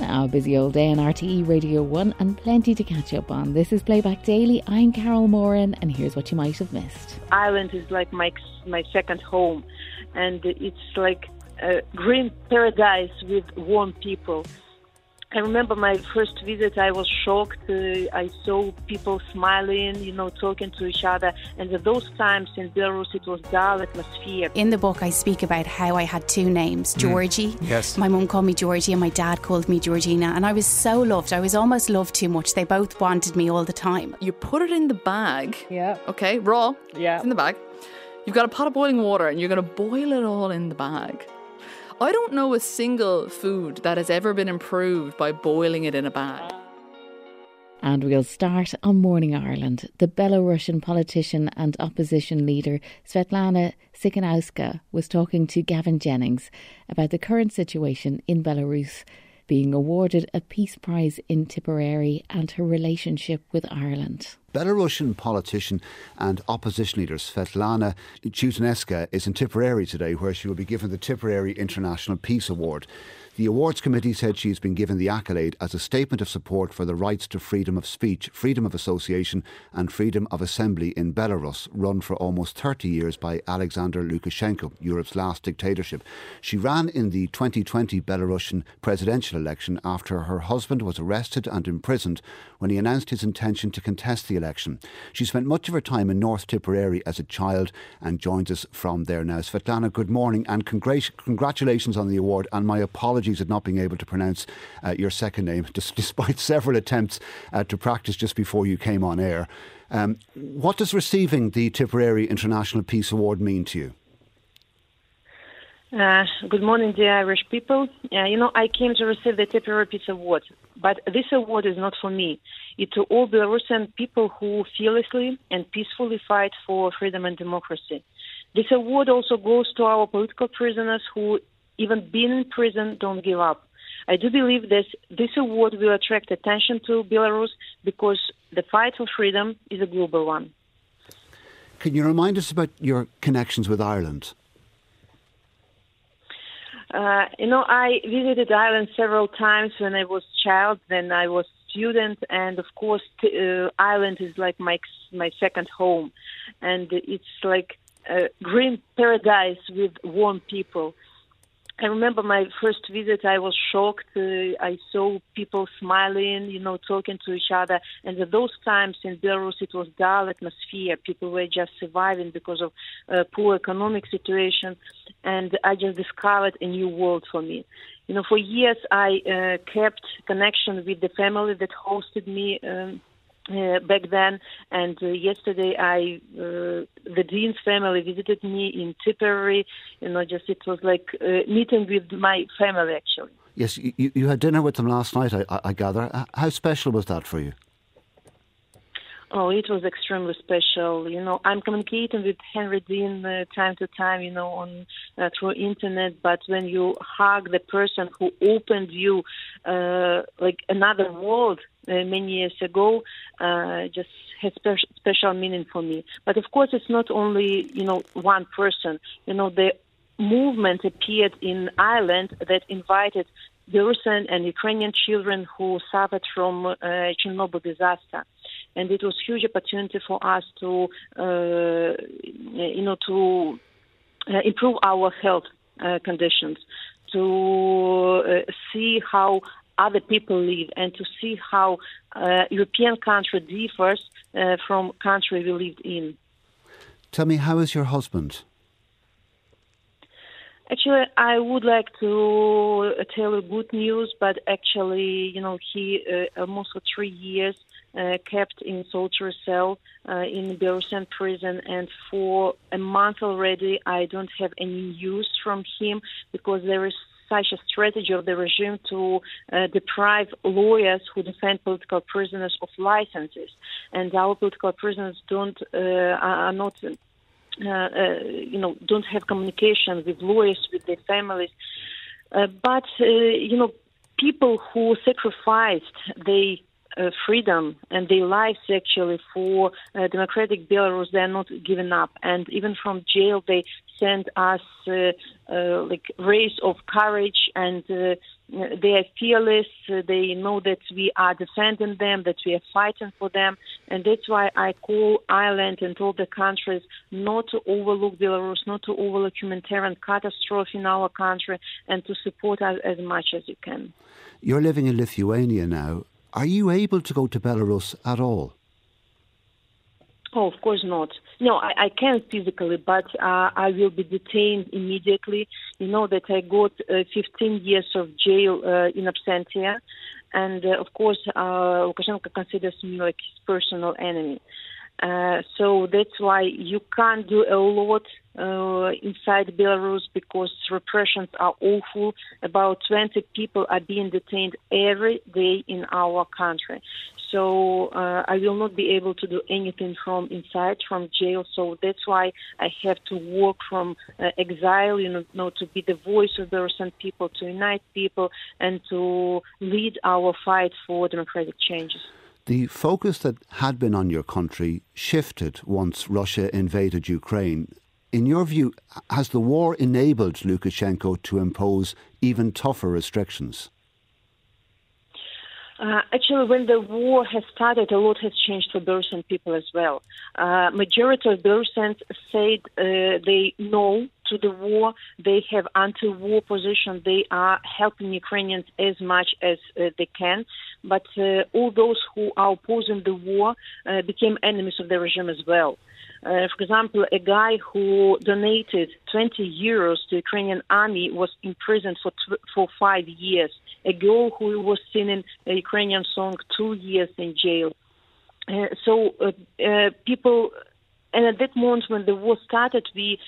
A busy old day on RTE Radio 1 and plenty to catch up on. This is Playback Daily. I'm Carol Moran, and here's what you might have missed. Ireland is like my, my second home, and it's like a green paradise with warm people. I remember my first visit, I was shocked. Uh, I saw people smiling, you know, talking to each other. And at those times in Belarus, it was dull atmosphere. In the book, I speak about how I had two names Mm. Georgie. Yes. My mum called me Georgie, and my dad called me Georgina. And I was so loved. I was almost loved too much. They both wanted me all the time. You put it in the bag. Yeah. Okay, raw. Yeah. It's in the bag. You've got a pot of boiling water and you're going to boil it all in the bag. I don't know a single food that has ever been improved by boiling it in a bag. And we'll start on Morning Ireland. The Belarusian politician and opposition leader Svetlana Tsikhanouska was talking to Gavin Jennings about the current situation in Belarus, being awarded a Peace Prize in Tipperary and her relationship with Ireland. Belarusian politician and opposition leader Svetlana Chutaneska is in Tipperary today, where she will be given the Tipperary International Peace Award. The awards committee said she has been given the accolade as a statement of support for the rights to freedom of speech, freedom of association, and freedom of assembly in Belarus, run for almost 30 years by Alexander Lukashenko, Europe's last dictatorship. She ran in the 2020 Belarusian presidential election after her husband was arrested and imprisoned when he announced his intention to contest the election. She spent much of her time in North Tipperary as a child and joins us from there now. Svetlana, good morning and congrat- congratulations on the award and my apologies at not being able to pronounce uh, your second name despite several attempts uh, to practice just before you came on air. Um, what does receiving the Tipperary International Peace Award mean to you? Uh, good morning, dear Irish people. Uh, you know, I came to receive the Tipperary Peace Award, but this award is not for me. It's to all Belarusian people who fearlessly and peacefully fight for freedom and democracy. This award also goes to our political prisoners who, even being in prison, don't give up. I do believe this this award will attract attention to Belarus because the fight for freedom is a global one. Can you remind us about your connections with Ireland? Uh, you know, I visited Ireland several times when I was child, then I was student, and of course, uh, Ireland is like my my second home, and it's like a green paradise with warm people. I remember my first visit. I was shocked. Uh, I saw people smiling, you know, talking to each other. And at those times in Belarus, it was dull atmosphere. People were just surviving because of uh, poor economic situation. And I just discovered a new world for me. You know, for years I uh, kept connection with the family that hosted me. Um, uh, back then. And uh, yesterday, I uh, the Dean's family visited me in Tipperary. You know, just it was like uh, meeting with my family actually. Yes, you, you had dinner with them last night, I, I gather. How special was that for you? Oh, it was extremely special. You know, I'm communicating with Henry Dean uh, time to time, you know, on uh, through internet. But when you hug the person who opened you uh, like another world uh, many years ago, uh, just has spe- special meaning for me. But of course, it's not only you know one person. You know, the movement appeared in Ireland that invited Belarusian and Ukrainian children who suffered from uh, Chernobyl disaster and it was huge opportunity for us to, uh, you know, to uh, improve our health uh, conditions, to uh, see how other people live, and to see how uh, European country differs uh, from country we lived in. Tell me, how is your husband? Actually, I would like to tell you good news, but actually, you know, he uh, almost for three years kept in solitary cell uh, in Belarusian prison, and for a month already, I don't have any news from him because there is such a strategy of the regime to uh, deprive lawyers who defend political prisoners of licenses, and our political prisoners don't uh, are not. Uh, uh, you know, don't have communication with lawyers, with their families. Uh, but, uh, you know, people who sacrificed their uh, freedom and their lives actually for uh, democratic Belarus, they're not giving up. And even from jail, they send us uh, uh, like rays of courage and uh, they are fearless. They know that we are defending them, that we are fighting for them, and that's why I call Ireland and all the countries not to overlook Belarus, not to overlook humanitarian catastrophe in our country, and to support us as much as you can. You're living in Lithuania now. Are you able to go to Belarus at all? Oh, of course not. No, I, I can physically, but uh, I will be detained immediately. You know that I got uh, 15 years of jail uh, in absentia, and uh, of course, uh, Lukashenko considers me like his personal enemy. Uh, so that's why you can't do a lot uh, inside Belarus because repressions are awful. About 20 people are being detained every day in our country. So uh, I will not be able to do anything from inside, from jail. So that's why I have to work from uh, exile, you know, to be the voice of the Russian people, to unite people, and to lead our fight for democratic changes. The focus that had been on your country shifted once Russia invaded Ukraine. In your view, has the war enabled Lukashenko to impose even tougher restrictions? Uh, actually, when the war has started, a lot has changed for Belarusian people as well. Uh, majority of Belarusians said uh, they know to the war. They have anti-war position. They are helping Ukrainians as much as uh, they can. But uh, all those who are opposing the war uh, became enemies of the regime as well. Uh, for example, a guy who donated 20 euros to Ukrainian army was imprisoned for tw- for five years. A girl who was singing a Ukrainian song, two years in jail. Uh, so uh, people, and at that moment when the war started, we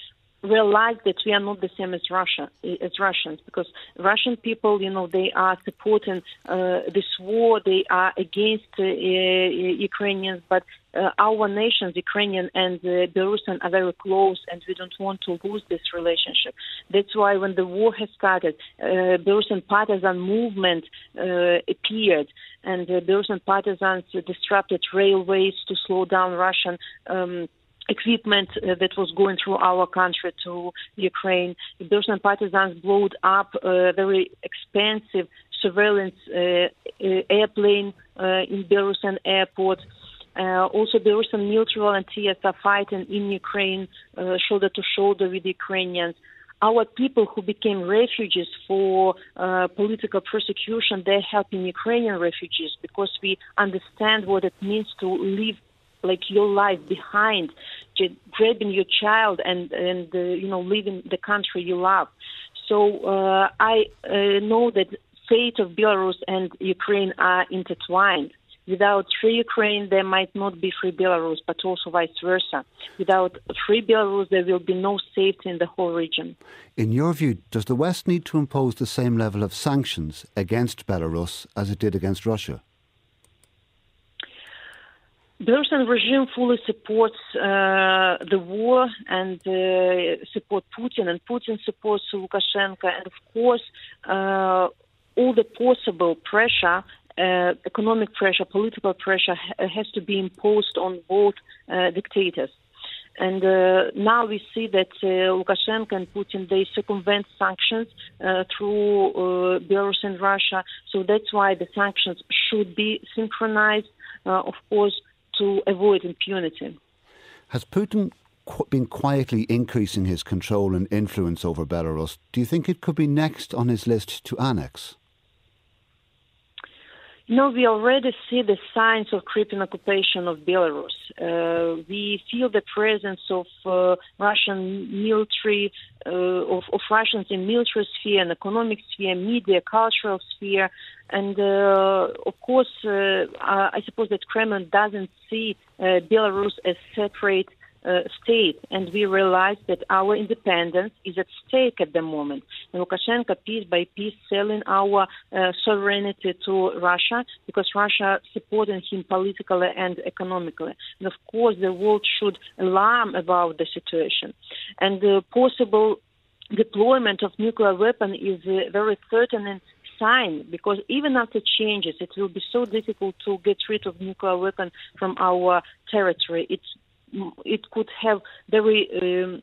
realize that we are not the same as Russia as Russians because Russian people, you know, they are supporting uh, this war. They are against uh, Ukrainians, but uh, our nations, Ukrainian and uh, Belarusian, are very close, and we don't want to lose this relationship. That's why when the war has started, uh, Belarusian partisan movement uh, appeared, and uh, Belarusian partisans disrupted railways to slow down Russian. Um, equipment uh, that was going through our country to Ukraine. The Belarusian partisans blew up a very expensive surveillance uh, uh, airplane in Belarusian airport. Uh, also, Belarusian military volunteers are fighting in Ukraine, uh, shoulder to shoulder with Ukrainians. Our people who became refugees for uh, political persecution, they're helping Ukrainian refugees because we understand what it means to live like your life behind, grabbing your child and and uh, you know leaving the country you love. So uh, I uh, know that fate of Belarus and Ukraine are intertwined. Without free Ukraine, there might not be free Belarus, but also vice versa. Without free Belarus, there will be no safety in the whole region. In your view, does the West need to impose the same level of sanctions against Belarus as it did against Russia? Belarusian regime fully supports uh, the war and uh, support Putin, and Putin supports Lukashenko, and of course, uh, all the possible pressure. Uh, economic pressure, political pressure has to be imposed on both uh, dictators. And uh, now we see that Lukashenko and Putin they circumvent sanctions through Belarus and Russia. So that's why the sanctions should be synchronized. of course, to avoid impunity. Has Putin been quietly increasing his control and influence over Belarus? Do you think it could be next on his list to annex? No, we already see the signs of creeping occupation of Belarus. Uh, we feel the presence of uh, Russian military, uh, of, of, Russians in military sphere and economic sphere, media, cultural sphere, and uh, of course, uh, I suppose that Kremlin doesn't see uh, Belarus as separate uh, state, and we realize that our independence is at stake at the moment. And Lukashenko, piece by piece, selling our uh, sovereignty to Russia because Russia supporting him politically and economically. And of course, the world should alarm about the situation. And the possible deployment of nuclear weapon is a very threatening sign because even after changes, it will be so difficult to get rid of nuclear weapon from our territory. It's it could have very um,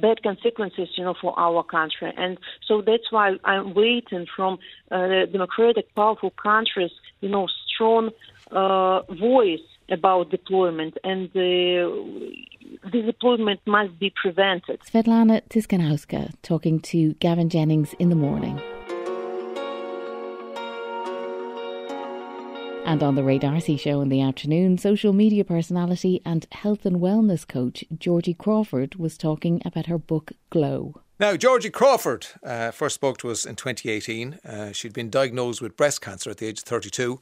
bad consequences, you know, for our country. And so that's why I'm waiting from uh, democratic, powerful countries, you know, strong uh, voice about deployment, and uh, the deployment must be prevented. Svetlana Tiskanowska talking to Gavin Jennings in the morning. And on the Ray D'Arcy show in the afternoon, social media personality and health and wellness coach Georgie Crawford was talking about her book Glow. Now, Georgie Crawford uh, first spoke to us in 2018. Uh, she'd been diagnosed with breast cancer at the age of 32.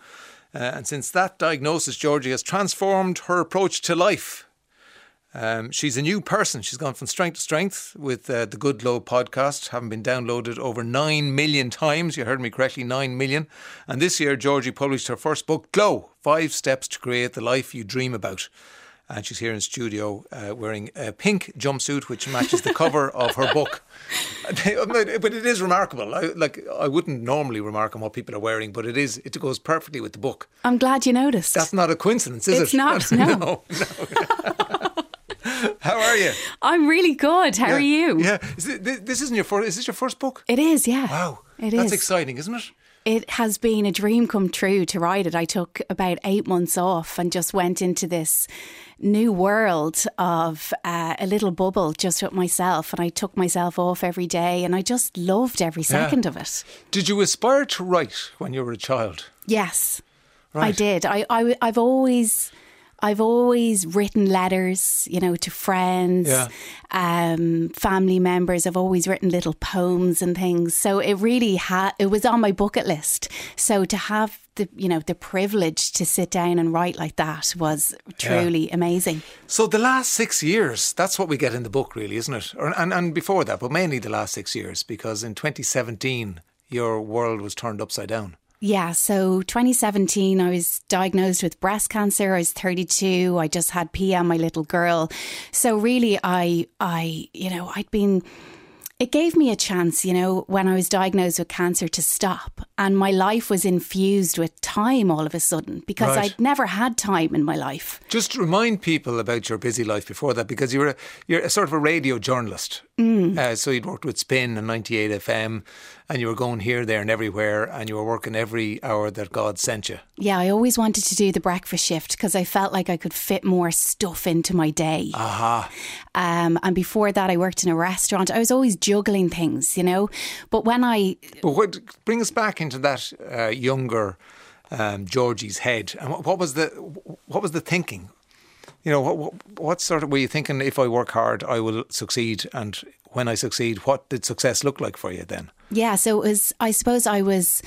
Uh, and since that diagnosis, Georgie has transformed her approach to life. Um, she's a new person. She's gone from strength to strength with uh, the Good Glow podcast, having been downloaded over 9 million times. You heard me correctly, 9 million. And this year, Georgie published her first book, Glow Five Steps to Create the Life You Dream About. And she's here in studio uh, wearing a pink jumpsuit, which matches the cover of her book. but it is remarkable. I, like I wouldn't normally remark on what people are wearing, but it is. It goes perfectly with the book. I'm glad you noticed. That's not a coincidence, is it's it? It's not. No. no, no. How are you? I'm really good. How yeah. are you? Yeah. Is it, this isn't your first. Is this your first book? It is. Yeah. Wow. It That's is. exciting, isn't it? It has been a dream come true to write it. I took about eight months off and just went into this new world of uh, a little bubble just with myself. And I took myself off every day and I just loved every second yeah. of it. Did you aspire to write when you were a child? Yes, right. I did. I, I, I've always. I've always written letters, you know, to friends, yeah. um, family members. I've always written little poems and things. So it really had. It was on my bucket list. So to have the, you know, the privilege to sit down and write like that was truly Yeah. amazing. So the last six years, that's what we get in the book, really, isn't it? Or, and, and before that, but mainly the last six years, because in 2017, your world was turned upside down. Yeah, so 2017, I was diagnosed with breast cancer. I was 32. I just had Pia, my little girl. So really, I, I, you know, I'd been. It gave me a chance, you know, when I was diagnosed with cancer to stop. And my life was infused with time all of a sudden because Right. I'd never had time in my life. Just remind people about your busy life before that, because you were a, you're a sort of a radio journalist. Mm. Uh, so you'd worked with Spin and 98 FM, and you were going here, there, and everywhere, and you were working every hour that God sent you. Yeah, I always wanted to do the breakfast shift because I felt like I could fit more stuff into my day. Aha. Um, and before that, I worked in a restaurant. I was always juggling things, you know. But when I But what, bring us back into that uh, younger um, Georgie's head, and what was the what was the thinking? You know, what, what sort of were you thinking? If I work hard, I will succeed, and when I succeed, what did success look like for you then? Yeah, so it was. I suppose I was.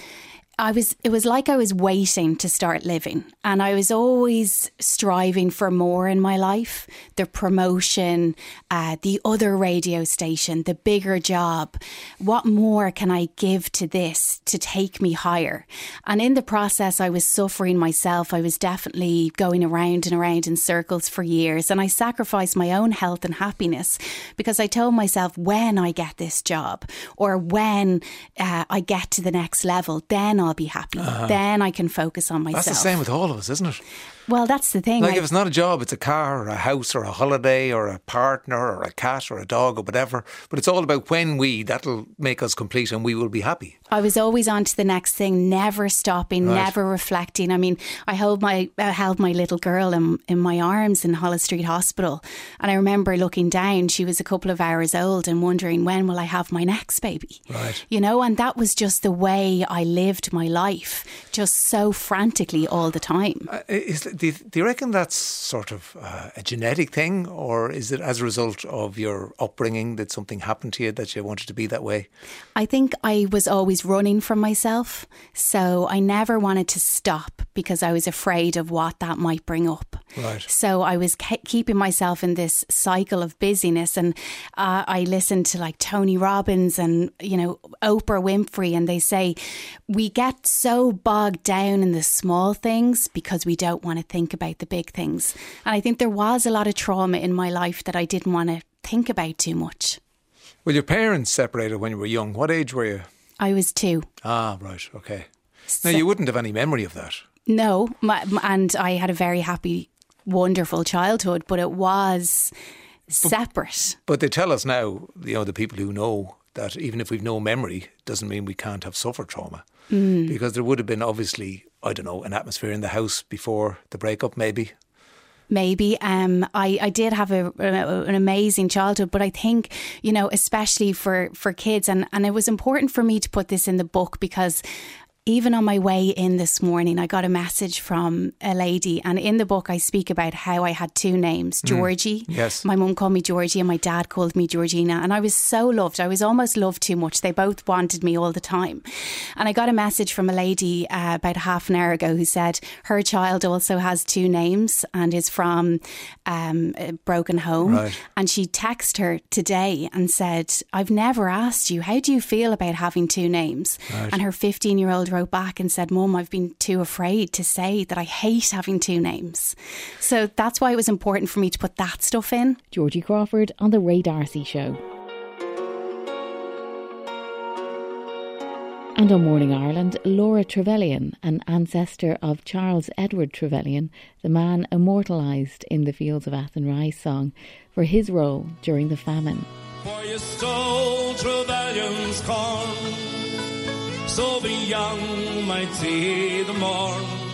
I was. It was like I was waiting to start living, and I was always striving for more in my life. The promotion, uh, the other radio station, the bigger job. What more can I give to this to take me higher? And in the process, I was suffering myself. I was definitely going around and around in circles for years, and I sacrificed my own health and happiness because I told myself when I get this job or when uh, I get to the next level, then I'll be happy. Then I can focus on myself. Uh-huh. That's the same with all of us, isn't it? Well, that's the thing. Like I- if it's not a job, it's a car or a house or a holiday or a partner or a cat or a dog or whatever. But it's all about when we, that'll make us complete and we will be happy. I was always on to the next thing, never stopping, Right. never reflecting. I mean, I held my I held my little girl in, in my arms in Holles Street Hospital, and I remember looking down. She was a couple of hours old, and wondering when will I have my next baby. Right. You know, and that was just the way I lived my life, just so frantically all the time. Uh, Is, do, you, do you reckon that's sort of uh, a genetic thing or is it as a result of your upbringing that something happened to you that you wanted to be that way? I think I was always running from myself. So I never wanted to stop because I was afraid of what that might bring up. Right. So I was ke- keeping myself in this cycle of busyness. And uh, I listened to like Tony Robbins and, you know, Oprah Winfrey, and they say we get so bogged down in the small things because we don't want to think about the big things. And I think there was a lot of trauma in my life that I didn't want to think about too much. Well, your parents separated when you were young. What age were you? I was two. Ah, right, okay. So- Now, you wouldn't have any memory of that. No, my, and I had a very happy, wonderful childhood, but it was separate. But, but they tell us now, you know, the people who know that even if we've no memory, doesn't mean we can't have suffered trauma. Mm. Because there would have been obviously, I don't know, an atmosphere in the house before the breakup, maybe. Maybe um, I I did have a, a, an amazing childhood, but I think you know especially for for kids and and it was important for me to put this in the book because even on my way in this morning, I got a message from a lady, and in the book, I speak about how I had two names mm. Georgie. Mm, yes. My mum called me Georgie, and my dad called me Georgina. And I was so loved. I was almost loved too much. They both wanted me all the time. And I got a message from a lady uh, about half an hour ago who said her child also has two names and is from um, a broken home. Right. And she texted her today and said, I've never asked you, how do you feel about having two names? Right. And her 15 year old wrote back and said, Mum, I've been too afraid to say that I hate having two names. So that's why it was important for me to put that stuff in. Georgie Crawford on The Ray D'Arcy Show. And on Morning Ireland, Laura Trevelyan, an ancestor of Charles Edward Trevelyan, the man immortalised in the Fields of Athenry song, for his role during the famine. For you stole Trevelyan's corn so be young might see the morn.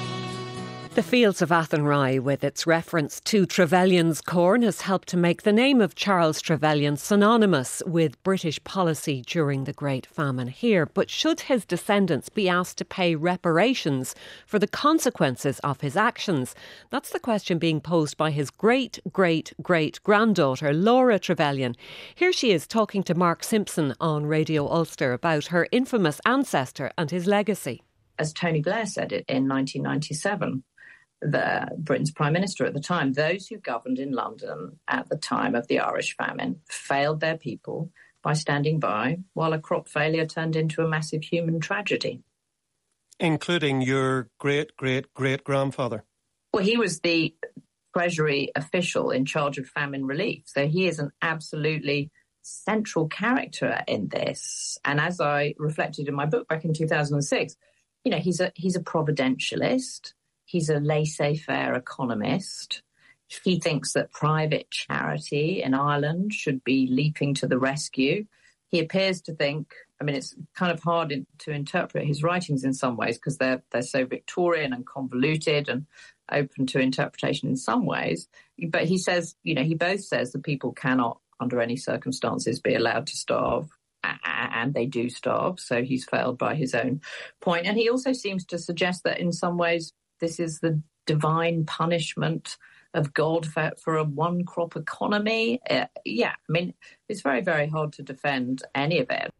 The Fields of Athenry, with its reference to Trevelyan's corn, has helped to make the name of Charles Trevelyan synonymous with British policy during the Great Famine here. But should his descendants be asked to pay reparations for the consequences of his actions? That's the question being posed by his great great great granddaughter, Laura Trevelyan. Here she is talking to Mark Simpson on Radio Ulster about her infamous ancestor and his legacy. As Tony Blair said it in 1997, the Britain's prime minister at the time, those who governed in London at the time of the Irish famine failed their people by standing by while a crop failure turned into a massive human tragedy. Including your great great great grandfather. Well, he was the Treasury official in charge of famine relief. So he is an absolutely central character in this. And as I reflected in my book back in 2006, you know, he's a he's a providentialist. He's a laissez faire economist. He thinks that private charity in Ireland should be leaping to the rescue. He appears to think, I mean, it's kind of hard in, to interpret his writings in some ways because they're, they're so Victorian and convoluted and open to interpretation in some ways. But he says, you know, he both says that people cannot, under any circumstances, be allowed to starve and they do starve. So he's failed by his own point. And he also seems to suggest that in some ways this is the divine punishment of God for, for a one crop economy. Uh, yeah, I mean, it's very, very hard to defend any of it.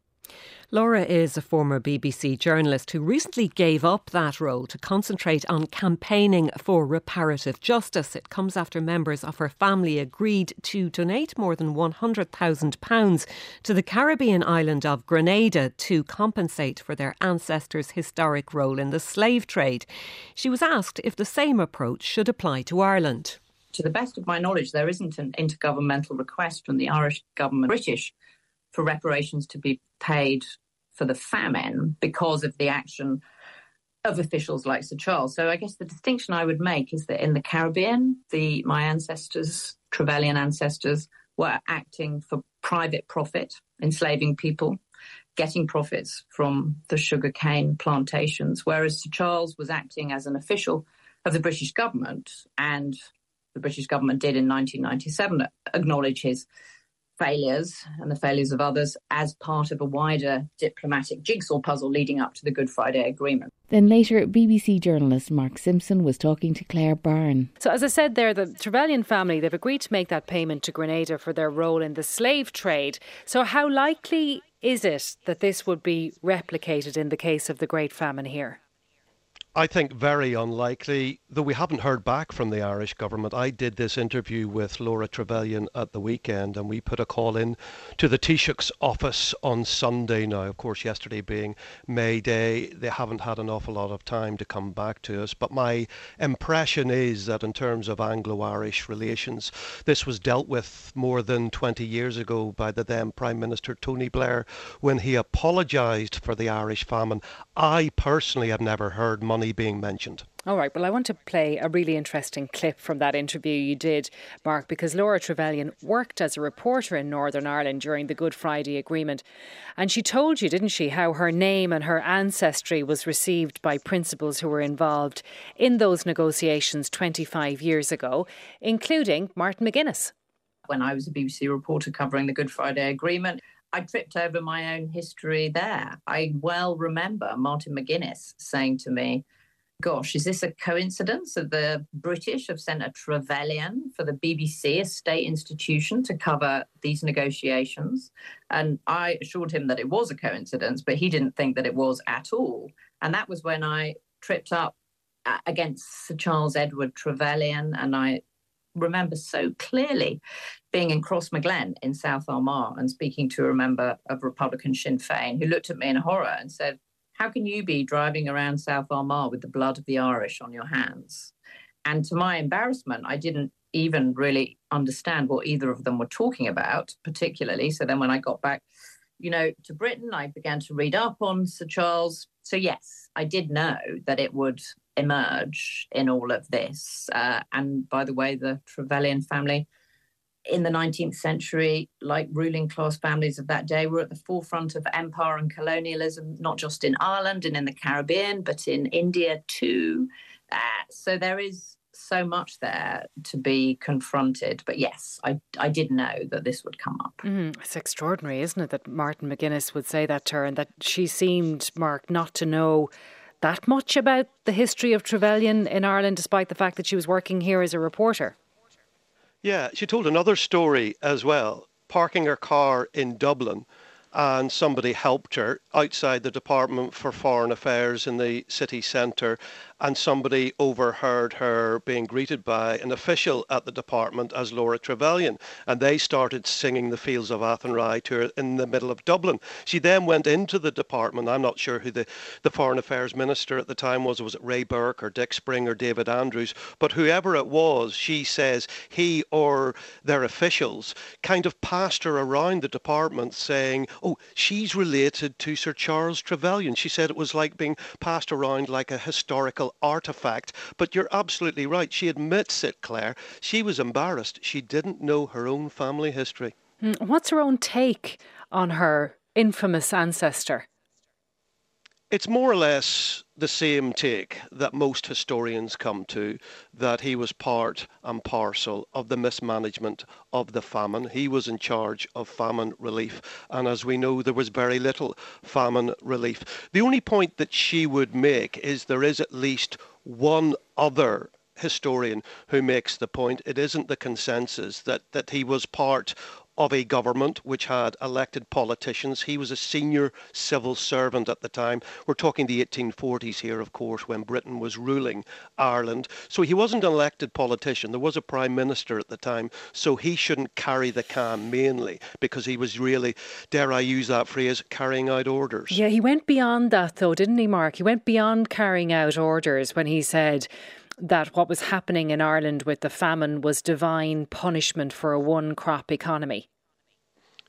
Laura is a former BBC journalist who recently gave up that role to concentrate on campaigning for reparative justice. It comes after members of her family agreed to donate more than £100,000 to the Caribbean island of Grenada to compensate for their ancestors' historic role in the slave trade. She was asked if the same approach should apply to Ireland. To the best of my knowledge, there isn't an intergovernmental request from the Irish government, British for reparations to be paid for the famine because of the action of officials like Sir Charles. So I guess the distinction I would make is that in the Caribbean, the my ancestors, Trevelyan ancestors, were acting for private profit, enslaving people, getting profits from the sugarcane plantations, whereas Sir Charles was acting as an official of the British government, and the British government did in 1997 acknowledge his failures and the failures of others as part of a wider diplomatic jigsaw puzzle leading up to the Good Friday Agreement. Then later, BBC journalist Mark Simpson was talking to Claire Byrne. So, as I said there, the Trevelyan family, they've agreed to make that payment to Grenada for their role in the slave trade. So, how likely is it that this would be replicated in the case of the Great Famine here? I think very unlikely, though we haven't heard back from the Irish government. I did this interview with Laura Trevelyan at the weekend, and we put a call in to the Taoiseach's office on Sunday. Now, of course, yesterday being May Day, they haven't had an awful lot of time to come back to us. But my impression is that in terms of Anglo Irish relations, this was dealt with more than 20 years ago by the then Prime Minister Tony Blair when he apologised for the Irish famine. I personally have never heard money being mentioned. All right, well, I want to play a really interesting clip from that interview you did, Mark, because Laura Trevelyan worked as a reporter in Northern Ireland during the Good Friday Agreement. And she told you, didn't she, how her name and her ancestry was received by principals who were involved in those negotiations 25 years ago, including Martin McGuinness. When I was a BBC reporter covering the Good Friday Agreement, I tripped over my own history there. I well remember Martin McGuinness saying to me, Gosh, is this a coincidence that the British have sent a Trevelyan for the BBC, a state institution, to cover these negotiations? And I assured him that it was a coincidence, but he didn't think that it was at all. And that was when I tripped up uh, against Sir Charles Edward Trevelyan, and I remember so clearly being in Cross Crossmaglen in South Armagh and speaking to a member of Republican Sinn Féin who looked at me in horror and said, How can you be driving around South Armagh with the blood of the Irish on your hands? And to my embarrassment, I didn't even really understand what either of them were talking about, particularly. So then when I got back, you know, to Britain, I began to read up on Sir Charles. So, yes, I did know that it would emerge in all of this. Uh, and by the way, the Trevelyan family in the 19th century, like ruling class families of that day, were at the forefront of empire and colonialism, not just in Ireland and in the Caribbean, but in India too. Uh, so there is so much there to be confronted. But yes, I, I did know that this would come up. Mm, it's extraordinary, isn't it, that Martin McGuinness would say that to her and that she seemed, Mark, not to know that much about the history of Trevelyan in Ireland, despite the fact that she was working here as a reporter. Yeah, she told another story as well, parking her car in Dublin and somebody helped her outside the Department for Foreign Affairs in the city centre and somebody overheard her being greeted by an official at the department as Laura Trevelyan, and they started singing the Fields of Athenry to her in the middle of Dublin. She then went into the department. I'm not sure who the, the Foreign Affairs Minister at the time was. Was it Ray Burke or Dick Spring or David Andrews? But whoever it was, she says he or their officials kind of passed her around the department saying, oh, she's related to Sir Charles Trevelyan. She said it was like being passed around like a historical artifact. But you're absolutely right. She admits it, Claire. She was embarrassed. She didn't know her own family history. Hmm, what's her own take on her infamous ancestor? It's more or less the same take that most historians come to that he was part and parcel of the mismanagement of the famine. He was in charge of famine relief, and as we know, there was very little famine relief. The only point that she would make is there is at least one other historian who makes the point it isn't the consensus that, that he was part of a government which had elected politicians. He was a senior civil servant at the time. We're talking the 1840s here, of course, when Britain was ruling Ireland. So he wasn't an elected politician. There was a prime minister at the time, so he shouldn't carry the can mainly because he was really, dare I use that phrase, carrying out orders. Yeah, he went beyond that though, didn't he, Mark? He went beyond carrying out orders when he said, that what was happening in Ireland with the famine was divine punishment for a one crop economy.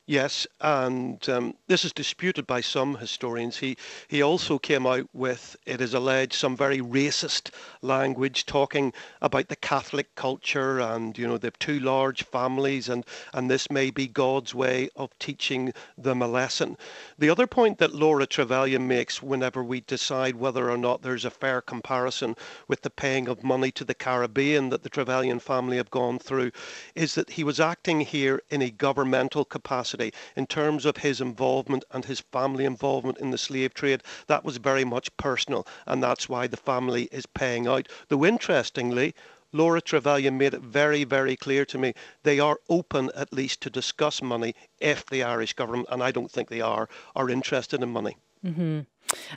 Yes, and um, this is disputed by some historians. He he also came out with, it is alleged, some very racist language, talking about the Catholic culture and you know the two large families, and and this may be God's way of teaching them a lesson. The other point that Laura Trevelyan makes, whenever we decide whether or not there's a fair comparison with the paying of money to the Caribbean that the Trevelyan family have gone through, is that he was acting here in a governmental capacity capacity in terms of his involvement and his family involvement in the slave trade. That was very much personal, and that's why the family is paying out. Though interestingly, Laura Trevelyan made it very, very clear to me they are open at least to discuss money if the Irish government, and I don't think they are, are interested in money. Mm-hmm.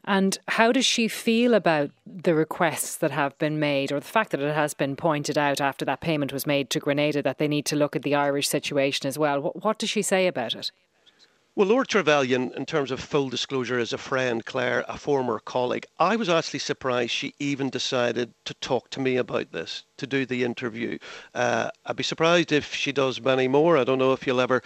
And how does she feel about the requests that have been made, or the fact that it has been pointed out after that payment was made to Grenada that they need to look at the Irish situation as well? What, what does she say about it? Well, Laura Trevelyan, in terms of full disclosure, is a friend, Claire, a former colleague. I was actually surprised she even decided to talk to me about this, to do the interview. Uh, I'd be surprised if she does many more. I don't know if you'll ever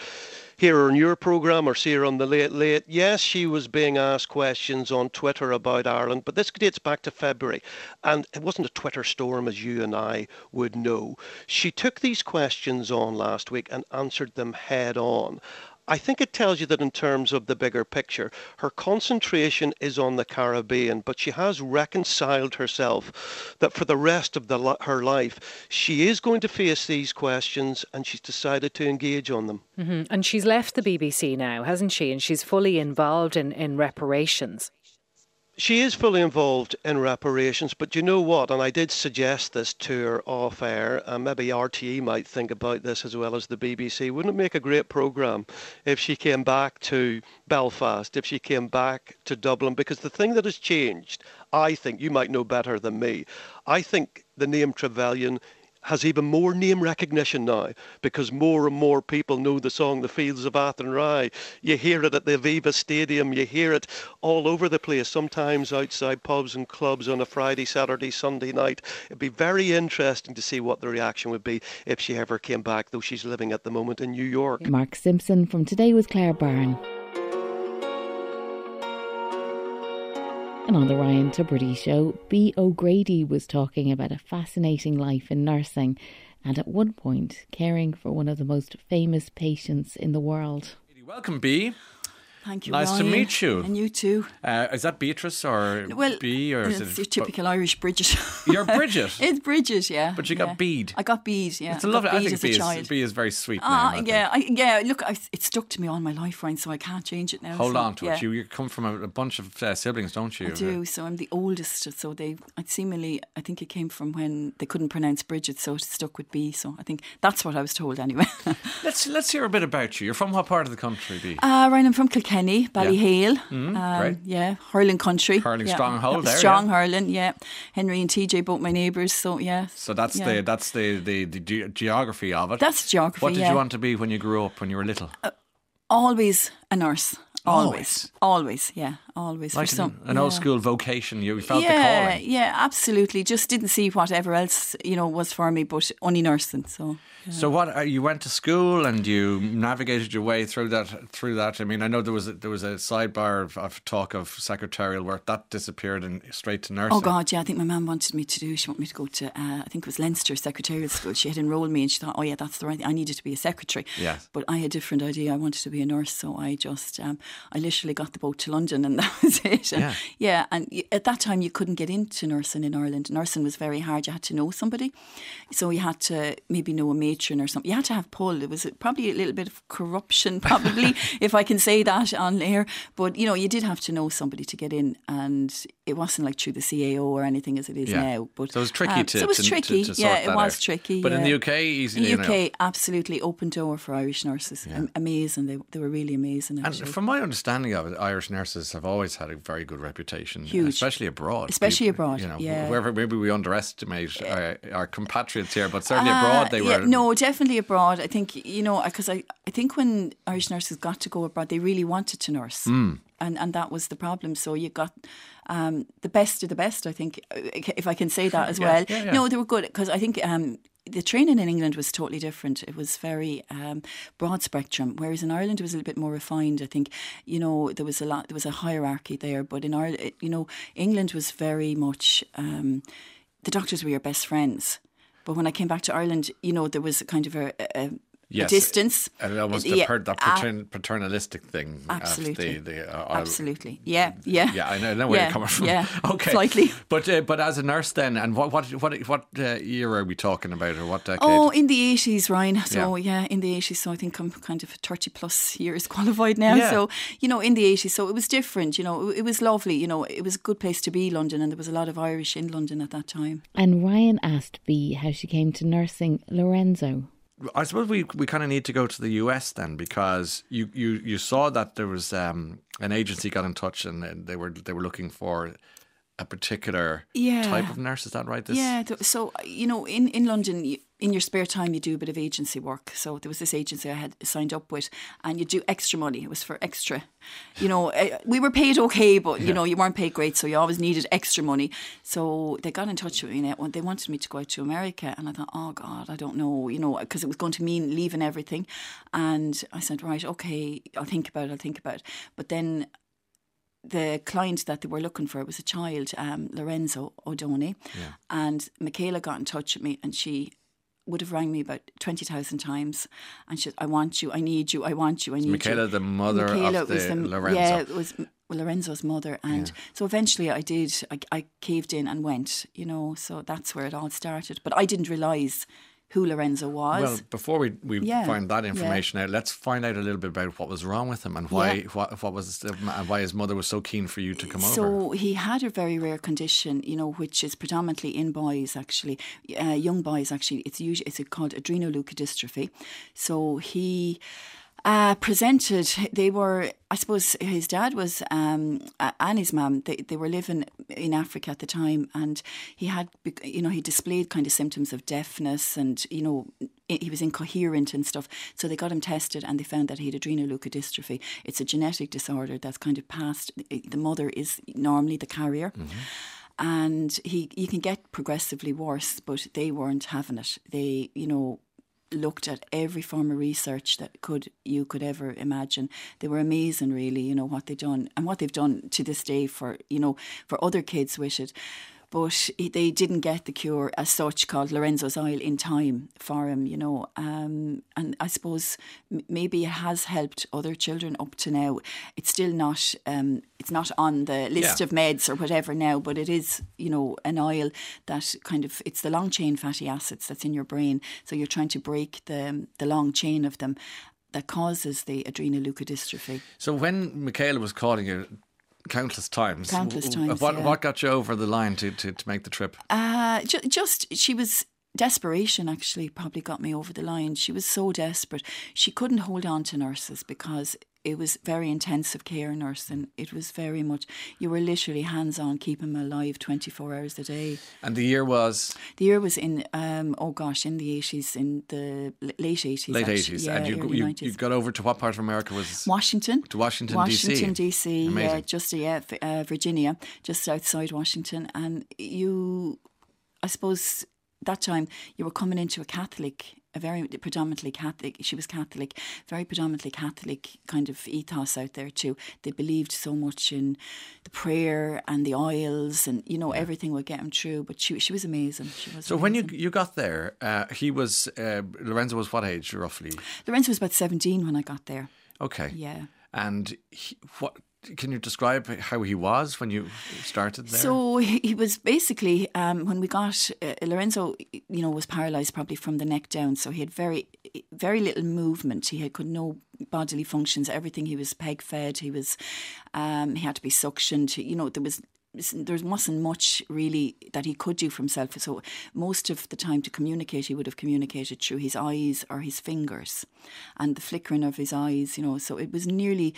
hear her on your programme or see her on the Late Late. Yes, she was being asked questions on Twitter about Ireland, but this dates back to February. And it wasn't a Twitter storm as you and I would know. She took these questions on last week and answered them head on. I think it tells you that in terms of the bigger picture, her concentration is on the Caribbean, but she has reconciled herself that for the rest of the, her life, she is going to face these questions and she's decided to engage on them. Mm-hmm. And she's left the BBC now, hasn't she? And she's fully involved in, in reparations she is fully involved in reparations, but you know what? And I did suggest this to her off air, and maybe RTE might think about this as well as the BBC. Wouldn't it make a great programme if she came back to Belfast, if she came back to Dublin? Because the thing that has changed, I think, you might know better than me, I think the name Trevelyan has even more name recognition now because more and more people know the song The Fields of Athenry. You hear it at the Aviva Stadium, you hear it all over the place, sometimes outside pubs and clubs on a Friday, Saturday, Sunday night. It'd be very interesting to see what the reaction would be if she ever came back, though she's living at the moment in New York. Mark Simpson from Today with Claire Byrne. And on the Ryan Tubridy show, B. O'Grady was talking about a fascinating life in nursing and at one point caring for one of the most famous patients in the world. Welcome, B. Thank you. Nice Ryan. to meet you. And you too. Uh, is that Beatrice or well, B or is it's it your typical Irish Bridget? You're Bridget. it's Bridget, yeah. But you yeah. got Bede. I got Bede, yeah. It's a lovely. I, I think B is, B is very sweet. Ah, yeah, I, yeah. Look, I, it stuck to me all my life, Ryan, so I can't change it now. Hold so, on to yeah. it. You, you come from a, a bunch of uh, siblings, don't you? I do. So I'm the oldest. So they, I seemingly, I think it came from when they couldn't pronounce Bridget, so it stuck with B. So I think that's what I was told anyway. let's let's hear a bit about you. You're from what part of the country, B? Uh, Ryan, I'm from Kilkenny, Ballyhale. Yeah. Mm-hmm. Um. Yeah, hurling country. Hurling yeah. stronghold there. Strong yeah. hurling, yeah. Henry and TJ, both my neighbours. So yeah. So that's yeah. the that's the, the the ge- geography of it. That's geography. What did you want to be when you grew up? When you were little? Uh, always a nurse. Always, always, yeah, always. Like for some, an yeah. old school vocation, you felt yeah, the calling. Yeah, absolutely. Just didn't see whatever else you know was for me, but only nursing. So. Yeah. So what? Uh, you went to school and you navigated your way through that. Through that, I mean, I know there was a, there was a sidebar of, of talk of secretarial work that disappeared and straight to nursing. Oh God, yeah. I think my mum wanted me to do. She wanted me to go to. Uh, I think it was Leinster Secretarial School. She had enrolled me, and she thought, oh yeah, that's the right. thing. I needed to be a secretary. Yes. But I had a different idea. I wanted to be a nurse, so I just, um, I literally got the boat to London, and it. Yeah. yeah. And at that time, you couldn't get into nursing in Ireland. Nursing was very hard. You had to know somebody, so you had to maybe know a matron or something. You had to have pull. There was probably a little bit of corruption, probably, if I can say that on air. But you know, you did have to know somebody to get in, and it wasn't like through the CAO or anything as it is yeah. now. But so it was tricky um, to. So it was to, tricky. To, to yeah, it was out. tricky. But yeah. in the UK, easy. In the UK, absolutely open door for Irish nurses. Yeah. Amazing. They they were really amazing. Actually. And from my understanding of it, Irish nurses have always had a very good reputation, Huge. especially abroad. Especially abroad. You know, yeah. wherever maybe we underestimate our, our compatriots here, but certainly uh, abroad they were. No, definitely abroad. I think you know because I, I think when Irish nurses got to go abroad, they really wanted to nurse. Mm. And, and that was the problem. So you got um, the best of the best, I think, if I can say that as yeah, well. yeah, yeah. No, they were good because I think um, the training in England was totally different. It was very um, broad spectrum, whereas in Ireland it was a little bit more refined. I think you know there was a lot, there was a hierarchy there, but in Ireland, you know, England was very much um, the doctors were your best friends. But when I came back to Ireland, you know, there was a kind of a, a Yes, distance. And almost Yeah, the, that uh, paternalistic thing. Absolutely. The, the, uh, Absolutely. Yeah, yeah. Yeah, I know, I know where Yeah, you're coming from. yeah, okay. slightly. But uh, but as a nurse then, and what what what what uh, year are we talking about, or what decade? Oh, in the 80s, Ryan. So, yeah. in the 80s. So, I think I'm kind of 30 plus years qualified now. Yeah. So, you know, in the 80s. So, it was different. You know, it, it was lovely. You know, it was a good place to be, London. And there was a lot of Irish in London at that time. And Ryan asked B how she came to nursing Lorenzo. I suppose we, we kind of need to go to the US then because you, you, you saw that there was um, an agency got in touch and they were they were looking for a particular Yeah. type of nurse. Is that right? This Yeah. th- So, you know, in, in London, you, in your spare time you do a bit of agency work. So there was this agency I had signed up with, and you do extra money. It was for extra, you know. Eh, we were paid okay, but you know you weren't paid great, so you always needed extra money. So they got in touch with me. And they wanted me to go out to America, and I thought, oh God, I don't know, you know, because it was going to mean leaving everything. And I said, right, okay, I'll think about it. I'll think about it. But then the client that they were looking for was a child, um, Lorenzo Odone, yeah. and Michaela got in touch with me, and she would have rang me about 20,000 times and she said, I want you, I need you, I want you, I need you. Michaela, you. the mother Michaela of the, the Lorenzo. Yeah, it was Lorenzo's mother. And yeah. so eventually I did, I, I caved in and went, you know, so that's where it all started. But I didn't realise who Lorenzo was. Well, before we, we yeah. find that information yeah. out, let's find out a little bit about what was wrong with him and why yeah. what, what was why his mother was so keen for you to come so over. So he had a very rare condition, you know, which is predominantly in boys actually, uh, young boys actually. It's usually it's called adrenoleukodystrophy. So he uh, presented, they were, I suppose his dad was, um, and his mum, they, they were living in Africa at the time, and he had, you know, he displayed kind of symptoms of deafness and, you know, he was incoherent and stuff. So they got him tested and they found that he had adrenoleukodystrophy. It's a genetic disorder that's kind of passed. The mother is normally the carrier. Mm-hmm and he you can get progressively worse but they weren't having it they you know looked at every form of research that could you could ever imagine. They were amazing, really. You know what they've done and what they've done to this day for you know for other kids with it but they didn't get the cure as such called Lorenzo's oil in time for him, you know. Um, and I suppose maybe it has helped other children up to now. It's still not um, it's not on the list yeah. of meds or whatever now, but it is, you know, an oil that kind of it's the long chain fatty acids that's in your brain. So you're trying to break the the long chain of them that causes the adrenoleukodystrophy. So when Michaela was calling you countless times. Countless times. What yeah. what got you over the line to, to, to make the trip? Uh, ju- just she was desperation actually probably got me over the line. She was so desperate. She couldn't hold on to nurses because it was very intensive care nursing. It was very much you were literally hands on keeping them alive twenty four hours a day. And the year was? The year was in um, oh gosh in the eighties in the late eighties late eighties. Yeah, and you, you, you, got over to what part of America was? Washington. To Washington Washington DC Amazing. yeah just yeah uh, Virginia just outside Washington. And you I suppose that time you were coming into a Catholic a very predominantly Catholic. She was Catholic, very predominantly Catholic kind of ethos out there too. They believed so much in the prayer and the oils, and you know everything would get him through. But she she was amazing. She was. So amazing. when you you got there, uh, he was uh, Lorenzo was what age roughly? Lorenzo was about seventeen when I got there. Okay. Yeah. And he, what can you describe how he was when you started there? So he was basically um, when we got uh, Lorenzo, you know, was paralysed probably from the neck down. So he had very, very little movement. He had could no bodily functions. Everything he was peg fed. He was, um, he had to be suctioned. You know, there was there wasn't much really that he could do for himself. So most of the time to communicate, he would have communicated through his eyes or his fingers, and the flickering of his eyes. You know, so it was nearly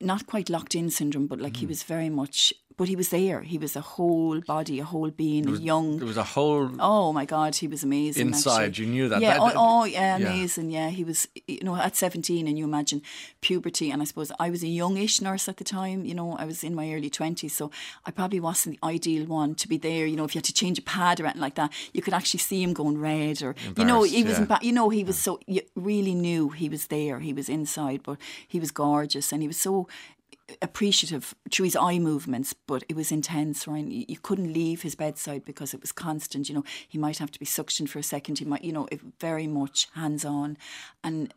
not quite locked in syndrome, but like mm. he was very much but he was there. He was a whole body, a whole being, was, young. There was a whole. Oh my God, he was amazing. Inside, actually. you knew that. Yeah. That, oh, oh, yeah, amazing. Yeah. yeah, he was. You know, at seventeen, and you imagine puberty, and I suppose I was a youngish nurse at the time. You know, I was in my early twenties, so I probably wasn't the ideal one to be there. You know, if you had to change a pad or anything like that, you could actually see him going red, or you know, he was. Yeah. you know, he was so. You really knew he was there. He was inside, but he was gorgeous, and he was so appreciative through his eye movements, but it was intense, Ryan. You, you, couldn't leave his bedside because it was constant. You know, he might have to be suctioned for a second. He might, you know, it, very much hands on. And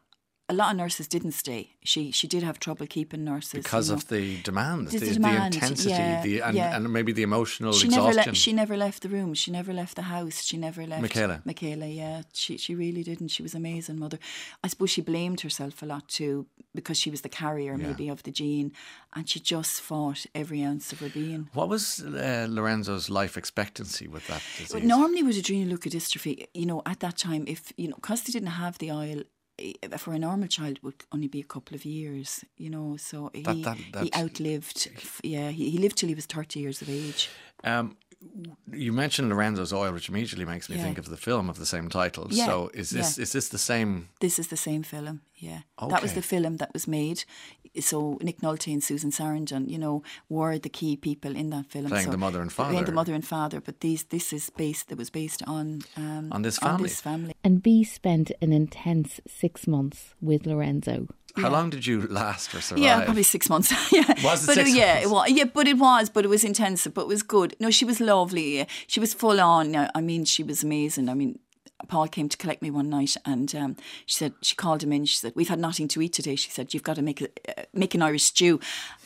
a lot of nurses didn't stay. She she did have trouble keeping nurses because you know. of the demand, the, the, demand, the intensity, yeah, the, and, yeah. and, maybe the emotional she exhaustion. Never le- she never left the room. She never left the house. She never left. Michaela. Michaela, yeah, she she really didn't. She was amazing mother. I suppose she blamed herself a lot too because she was the carrier yeah. maybe of the gene, and she just fought every ounce of her being. What was uh, Lorenzo's life expectancy with that disease? Normally with adrenoleukodystrophy, you know, at that time, if you know, because they didn't have the oil, for a normal child would only be a couple of years, you know. So he that, that, he outlived. Yeah, he, he lived till he was thirty years of age. Um, you mentioned Lorenzo's Oil, which immediately makes me Yeah. think of the film of the same title. Yeah, So is this yeah. is this the same? This is the same film, yeah. That was the film that was made. So Nick Nolte and Susan Sarandon, you know, were the key people in that film. Playing so, the mother and father. Playing the mother and father, but these this is based. It was based on um, On this On this family. And B spent an intense six months with Lorenzo. How long did you last or survive? Yeah, probably six months. yeah, Was it but uh, six yeah, months? it was. Yeah, but it was. But it was intensive. But it was good. No, she was lovely. yeah. She was full on. I mean, she was amazing. I mean. Paul came to collect me one night, and um, she said she called him in. She said, "We've had nothing to eat today." She said, "You've got to make a, uh, make an Irish stew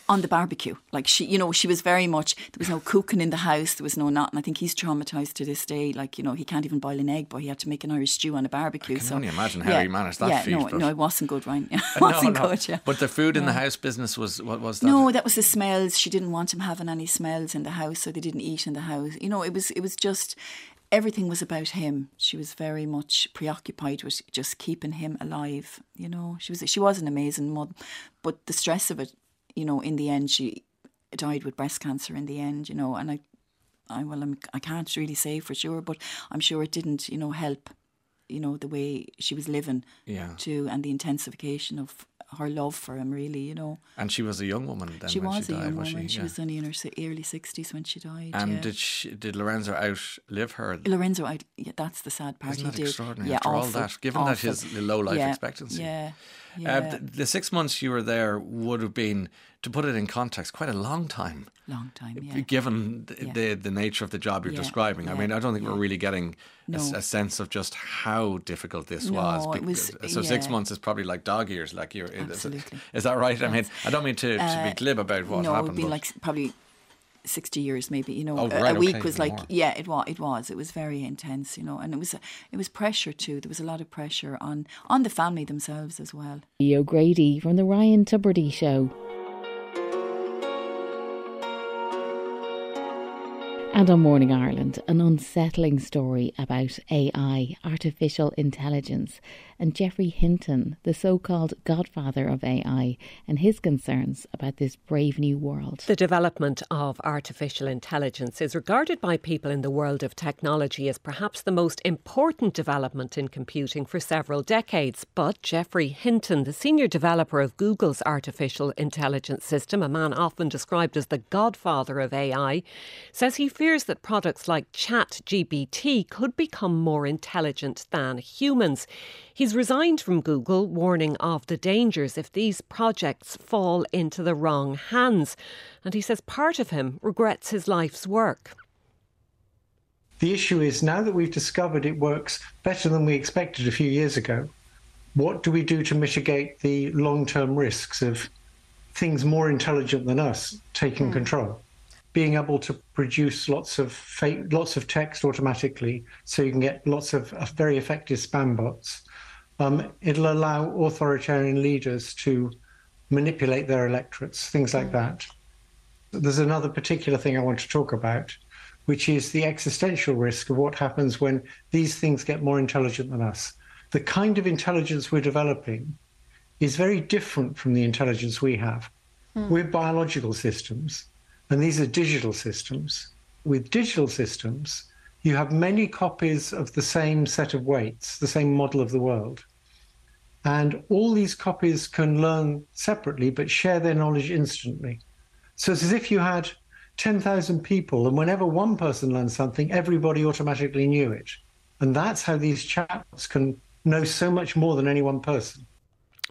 on the barbecue." Like she, you know, she was very much. There was no cooking in the house. There was no nothing. I think he's traumatized to this day. Like you know, he can't even boil an egg, but he had to make an Irish stew on a barbecue. I can so, only imagine how he managed that Yeah, feat, no, no, it wasn't good, Ryan. It wasn't no. good. Yeah. But the food in the house business was what was that? No, that was the smells. She didn't want him having any smells in the house, so they didn't eat in the house. You know, it was it was just everything was about him. She was very much preoccupied with just keeping him alive. You know, she was she was an amazing mother, but the stress of it, you know, in the end, she died with breast cancer. In the end, you know, and I, I well, I'm, I can't really say for sure, but I'm sure it didn't, you know, help. You know the way she was living, Yeah. too, and the intensification of her love for him. Really, you know. And she was a young woman then She when was she a died, young was woman. she? She, Yeah. was only in her early sixties when she died. And yeah. did she, did Lorenzo outlive her? Lorenzo? I, yeah, that's the sad part. Isn't he that did. extraordinary Yeah, after all that, given that awful. his low life expectancy? Yeah, Uh, yeah. the, the six months you were there would have been, to put it in context, quite a long time. long time. Yeah. Given the, Yeah. the the nature of the job you're Yeah, describing, I mean, I don't think we're really getting No. a, sense of just how difficult this No, was. it was- because- so six months is probably like dog years. Like you're, is, Absolutely. is that right? I mean, I don't mean to, to be Uh, glib about what no, happened. it'd be but- like probably sixty years, maybe. You know, Oh, a, right, a week okay, was like more. yeah, it was. It was. It was very intense, you know, and it was it was pressure too. There was a lot of pressure on on the family themselves as well. E. O'Grady from the Ryan Tubridy Show. And on Morning Ireland, an unsettling story about AI, artificial intelligence, and Geoffrey Hinton, the so called godfather of AI, and his concerns about this brave new world. The development of artificial intelligence is regarded by people in the world of technology as perhaps the most important development in computing for several decades. But Geoffrey Hinton, the senior developer of Google's artificial intelligence system, a man often described as the godfather of AI, says he fears that products like ChatGPT could become more intelligent than humans. He's resigned from Google, warning of the dangers if these projects fall into the wrong hands. And he says part of him regrets his life's work. The issue is now that we've discovered it works better than we expected a few years ago, what do we do to mitigate the long term risks of things more intelligent than us taking control? Being able to produce lots of fake, lots of text automatically, so you can get lots of uh, very effective spam bots. Um, it'll allow authoritarian leaders to manipulate their electorates, things like that. There's another particular thing I want to talk about, which is the existential risk of what happens when these things get more intelligent than us. The kind of intelligence we're developing is very different from the intelligence we have. We're biological systems, and these are digital systems. With digital systems, you have many copies of the same set of weights, the same model of the world. And all these copies can learn separately but share their knowledge instantly. So it's as if you had 10,000 people, and whenever one person learned something, everybody automatically knew it. And that's how these chats can know so much more than any one person.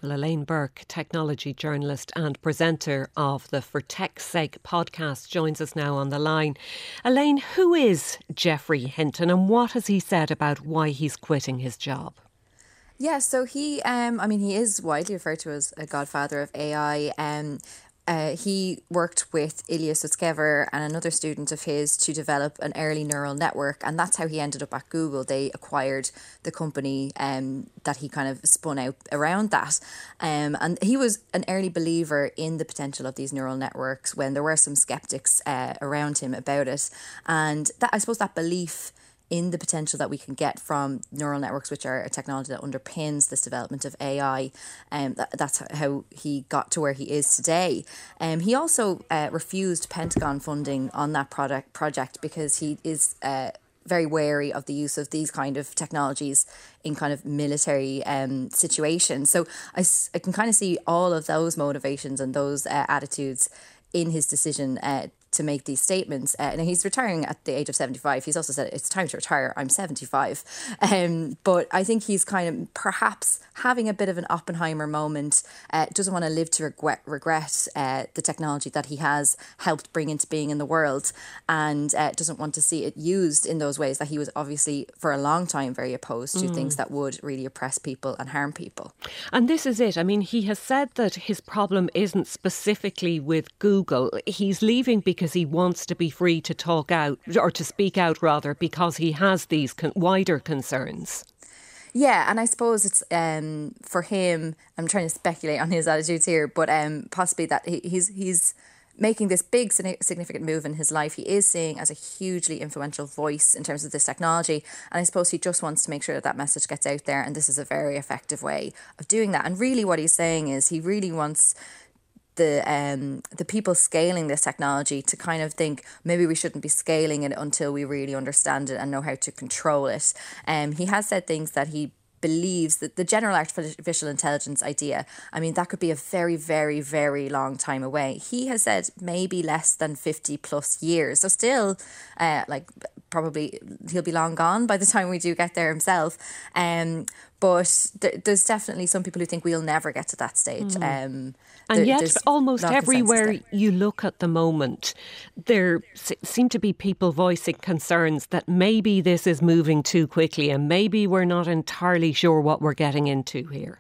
Well, Elaine Burke, technology journalist and presenter of the For Tech's Sake podcast, joins us now on the line. Elaine, who is Geoffrey Hinton and what has he said about why he's quitting his job? Yeah, so he, um, I mean, he is widely referred to as a godfather of AI. Um, uh, he worked with Ilya Sutskever and another student of his to develop an early neural network, and that's how he ended up at Google. They acquired the company um, that he kind of spun out around that. Um, and he was an early believer in the potential of these neural networks when there were some skeptics uh, around him about it. And that I suppose that belief in the potential that we can get from neural networks, which are a technology that underpins this development of AI. Um, that, that's how he got to where he is today. Um, he also uh, refused Pentagon funding on that product project because he is. Uh, very wary of the use of these kind of technologies in kind of military um, situations. So I, I can kind of see all of those motivations and those uh, attitudes in his decision uh, to make these statements. Uh, now he's retiring at the age of 75. He's also said it's time to retire. I'm 75. Um, but I think he's kind of perhaps having a bit of an Oppenheimer moment. Uh, doesn't want to live to regret, regret uh, the technology that he has helped bring into being in the world, and uh, doesn't want to see it used in those ways that he was obviously for a long time very opposed to mm. things that would really oppress people and harm people. And this is it. I mean, he has said that his problem isn't specifically with Google. He's leaving because because he wants to be free to talk out or to speak out rather because he has these con- wider concerns. Yeah, and I suppose it's um, for him. I'm trying to speculate on his attitudes here, but um, possibly that he, he's he's making this big significant move in his life. He is seeing as a hugely influential voice in terms of this technology, and I suppose he just wants to make sure that that message gets out there. And this is a very effective way of doing that. And really, what he's saying is he really wants the um, the people scaling this technology to kind of think maybe we shouldn't be scaling it until we really understand it and know how to control it. Um, he has said things that he believes that the general artificial intelligence idea, I mean, that could be a very, very, very long time away. He has said maybe less than 50 plus years. So, still, uh, like, probably he'll be long gone by the time we do get there himself. Um, but th- there's definitely some people who think we'll never get to that stage. Mm. Um, and yet, almost everywhere you look at the moment, there seem to be people voicing concerns that maybe this is moving too quickly and maybe we're not entirely sure what we're getting into here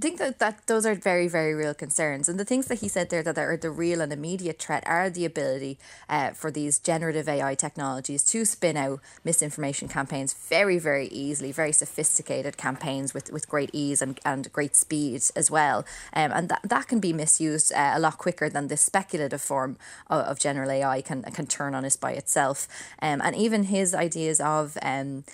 think that, that those are very, very real concerns. And the things that he said there that are the real and immediate threat are the ability uh, for these generative AI technologies to spin out misinformation campaigns very, very easily, very sophisticated campaigns with, with great ease and, and great speed as well. Um, and that, that can be misused uh, a lot quicker than the speculative form of, of, general AI can, can turn on us by itself. Um, and even his ideas of um,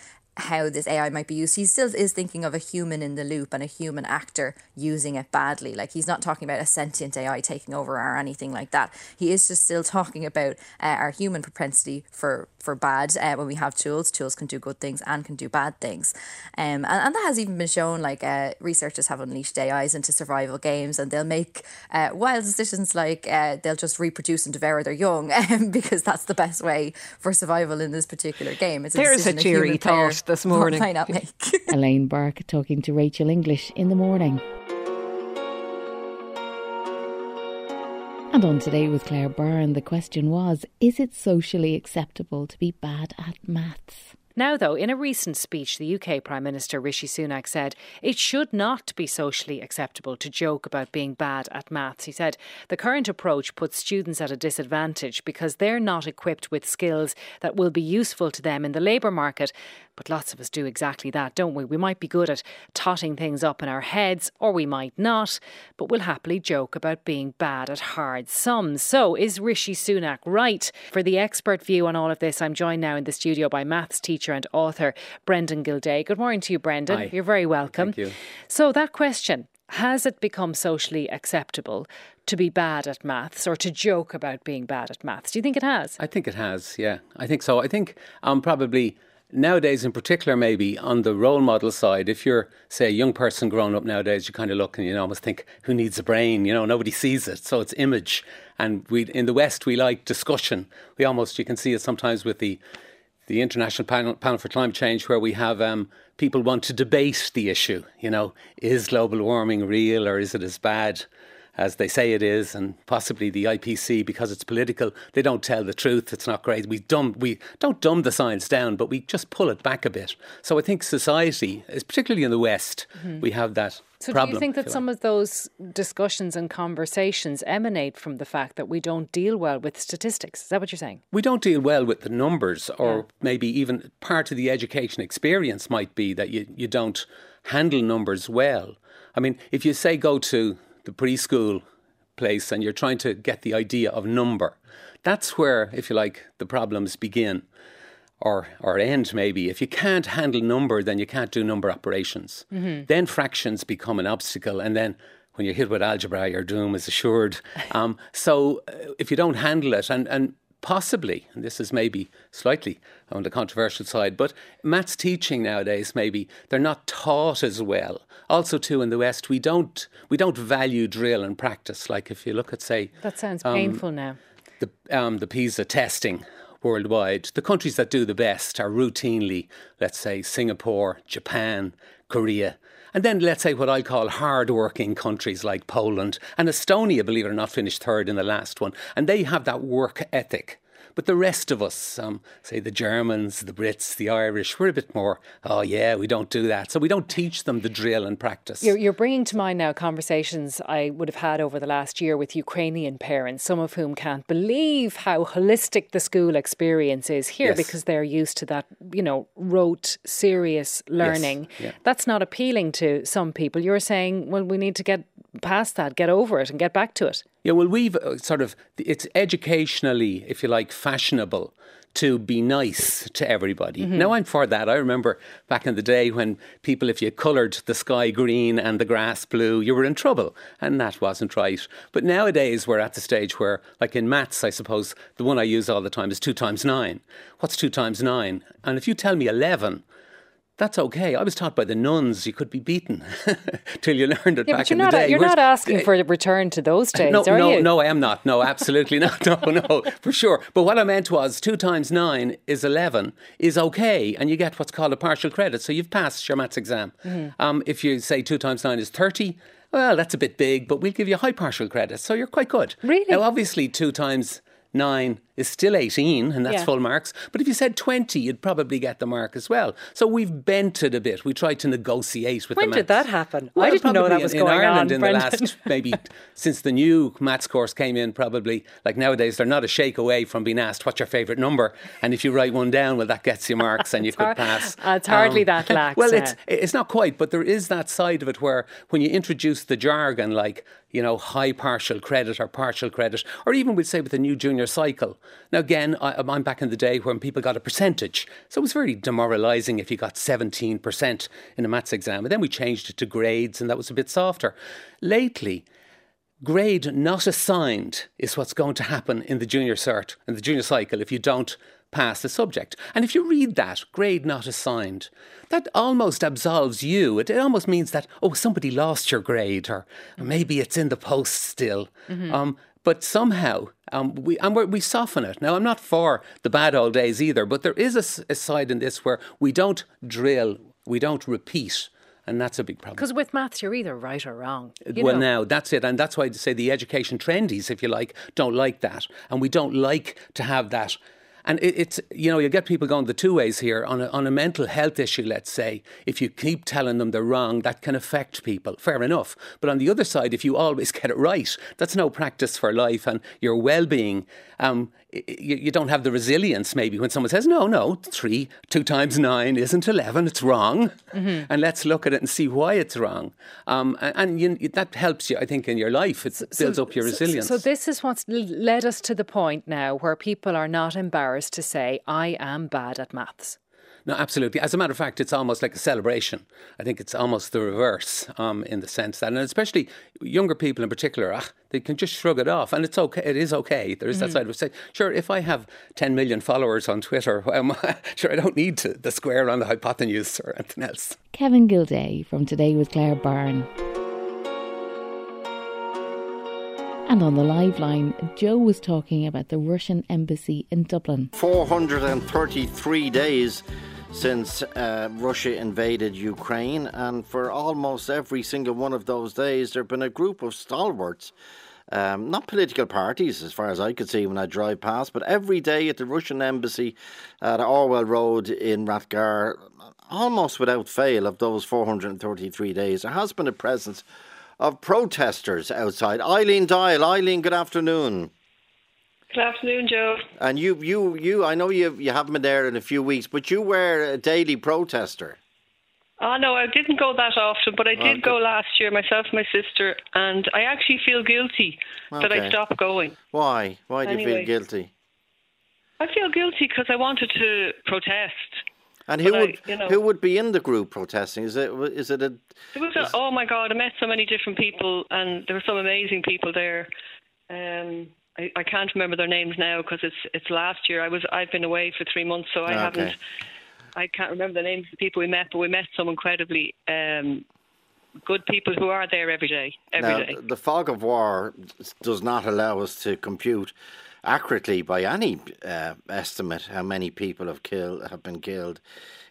how this AI might be used. He still is thinking of a human in the loop and a human actor using it badly. Like he's not talking about a sentient AI taking over or anything like that. He is just still talking about uh, our human propensity for for bad uh, when we have tools. Tools can do good things and can do bad things, um, and, and that has even been shown. Like uh, researchers have unleashed AIs into survival games, and they'll make uh, wild decisions like uh, they'll just reproduce and devour their young um, because that's the best way for survival in this particular game. It's a There's a cheery thought this morning. Might make. Elaine Burke talking to Rachel English in the morning. And on today with Claire Byrne, the question was Is it socially acceptable to be bad at maths? Now, though, in a recent speech, the UK Prime Minister Rishi Sunak said it should not be socially acceptable to joke about being bad at maths. He said the current approach puts students at a disadvantage because they're not equipped with skills that will be useful to them in the labour market. But lots of us do exactly that, don't we? We might be good at totting things up in our heads, or we might not, but we'll happily joke about being bad at hard sums. So, is Rishi Sunak right? For the expert view on all of this, I'm joined now in the studio by maths teacher and author Brendan Guildea. Good morning to you, Brendan. Hi. You're very welcome. Thank you. So, that question has it become socially acceptable to be bad at maths or to joke about being bad at maths? Do you think it has? I think it has, yeah. I think so. I think um, probably nowadays in particular maybe on the role model side if you're say a young person growing up nowadays you kind of look and you almost think who needs a brain? You know nobody sees it. So it's image. And we in the west we like discussion. We almost you can see it sometimes with the the international panel, panel for climate change where we have um, people want to debate the issue. You know is global warming real or is it as bad as they say it is, and possibly the IPC because it's political. They don't tell the truth. It's not great. We dumb we don't dumb the science down, but we just pull it back a bit. So I think society, particularly in the West, mm-hmm. we have that. So, problem, do you think that some like. of those discussions and conversations emanate from the fact that we don't deal well with statistics? Is that what you're saying? We don't deal well with the numbers, or yeah. maybe even part of the education experience might be that you, you don't handle numbers well. I mean, if you say go to the preschool place and you're trying to get the idea of number, that's where, if you like, the problems begin. or or end maybe if you can't handle number then you can't do number operations mm-hmm. then fractions become an obstacle and then when you're hit with algebra your doom is assured um, so uh, if you don't handle it and and possibly and this is maybe slightly on the controversial side but maths teaching nowadays maybe they're not taught as well also too in the west we don't we don't value drill and practice like if you look at say that sounds um, painful now the um, the PISA testing worldwide. The countries that do the best are routinely, let's say, Singapore, Japan, Korea. And then let's say what I call hard-working countries like Poland and Estonia, believe it or not, finished third in the last one. And they have that work ethic but the rest of us, um, say the Germans, the Brits, the Irish, we're a bit more, oh yeah, we don't do that. So we don't teach them the drill and practice. You're, you're bringing to mind now conversations I would have had over the last year with Ukrainian parents, some of whom can't believe how holistic the school experience is here yes. because they're used to that, you know, rote, serious learning. Yes. Yeah. That's not appealing to some people. You're saying, well, we need to get past that, get over it, and get back to it. Yeah, well, we've uh, sort of, it's educationally, if you like, fashionable to be nice to everybody. Mm-hmm. Now I'm for that. I remember back in the day when people, if you coloured the sky green and the grass blue, you were in trouble, and that wasn't right. But nowadays we're at the stage where, like in maths, I suppose the one I use all the time is two times nine. What's two times nine? And if you tell me eleven, that's okay. I was taught by the nuns you could be beaten till you learned it yeah, back in the day. You're Whereas, not asking for a return to those days, no, are no, you? No, I am not. No, absolutely not. No, no, for sure. But what I meant was two times nine is 11 is okay, and you get what's called a partial credit. So you've passed your maths exam. Mm-hmm. Um, if you say two times nine is 30, well, that's a bit big, but we'll give you high partial credit. So you're quite good. Really? Now, obviously, two times nine is still 18, and that's yeah. full marks. But if you said 20, you'd probably get the mark as well. So we've bent it a bit. We tried to negotiate with when the did that happen? Well, I didn't know that was in, going in Ireland on. in Brendan. the last, maybe since the new maths course came in, probably. Like nowadays, they're not a shake away from being asked, what's your favourite number? And if you write one down, well, that gets you marks and you could pass. Uh, it's hardly um, that lax. Well, it's, it's not quite, but there is that side of it where when you introduce the jargon, like, you know, high partial credit or partial credit, or even we'd say with the new junior cycle. Now, again, I, I'm back in the day when people got a percentage. So it was very demoralising if you got 17% in a maths exam. And then we changed it to grades, and that was a bit softer. Lately, grade not assigned is what's going to happen in the junior cert, in the junior cycle, if you don't pass the subject. And if you read that, grade not assigned, that almost absolves you. It, it almost means that, oh, somebody lost your grade, or, or maybe it's in the post still. Mm-hmm. Um, but somehow um, we and we soften it. Now, I'm not for the bad old days either, but there is a, a side in this where we don't drill, we don't repeat. And that's a big problem. Because with maths, you're either right or wrong. well, know. now that's it, and that's why I say the education trendies, if you like, don't like that, and we don't like to have that and it, it's, you know, you get people going the two ways here on a, on a mental health issue, let's say. If you keep telling them they're wrong, that can affect people. Fair enough. But on the other side, if you always get it right, that's no practice for life and your well being. Um, you, you, don't have the resilience maybe when someone says, no, no, three, two times nine isn't 11, it's wrong. Mm-hmm. And let's look at it and see why it's wrong. Um, and, and you, that helps you, I think, in your life. It so, builds up your resilience. So, so this is what's led us to the point now where people are not embarrassed to say, I am bad at maths. No, absolutely. As a matter of fact, it's almost like a celebration. I think it's almost the reverse um, in the sense that, and especially younger people in particular, ah, they can just shrug it off, and it's okay. It is okay. There is mm-hmm. that side of it. Say, sure, if I have 10 million followers on Twitter, um, sure, I don't need to, the square on the hypotenuse or anything else. Kevin Guildea from Today with Claire Byrne. And on the live line, Joe was talking about the Russian embassy in Dublin. 433 days since uh, Russia invaded Ukraine, and for almost every single one of those days, there have been a group of stalwarts. Um, not political parties, as far as I could see when I drive past, but every day at the Russian embassy at Orwell Road in Rathgar, almost without fail, of those 433 days, there has been a presence of protesters outside. Eileen Dial, Eileen, good afternoon. Good afternoon, Joe. And you, you, you. I know you you haven't been there in a few weeks, but you were a daily protester. Oh no, I didn't go that often, but I did okay. go last year, myself and my sister, and I actually feel guilty okay. that I stopped going. Why? Why do anyway. you feel guilty? I feel guilty because I wanted to protest. And who But I- would you know- who would be in the group protesting? Is it is it a There was a, oh my god! I met so many different people, and there were some amazing people there. Um, I, I can't remember their names now because it's it's last year. I was I've been away for three months, so I Okay. haven't. I can't remember the names of the people we met, but we met some incredibly um, good people who are there every day. Every day. now, the fog of war does not allow us to compute accurately by any uh, estimate how many people have killed have been killed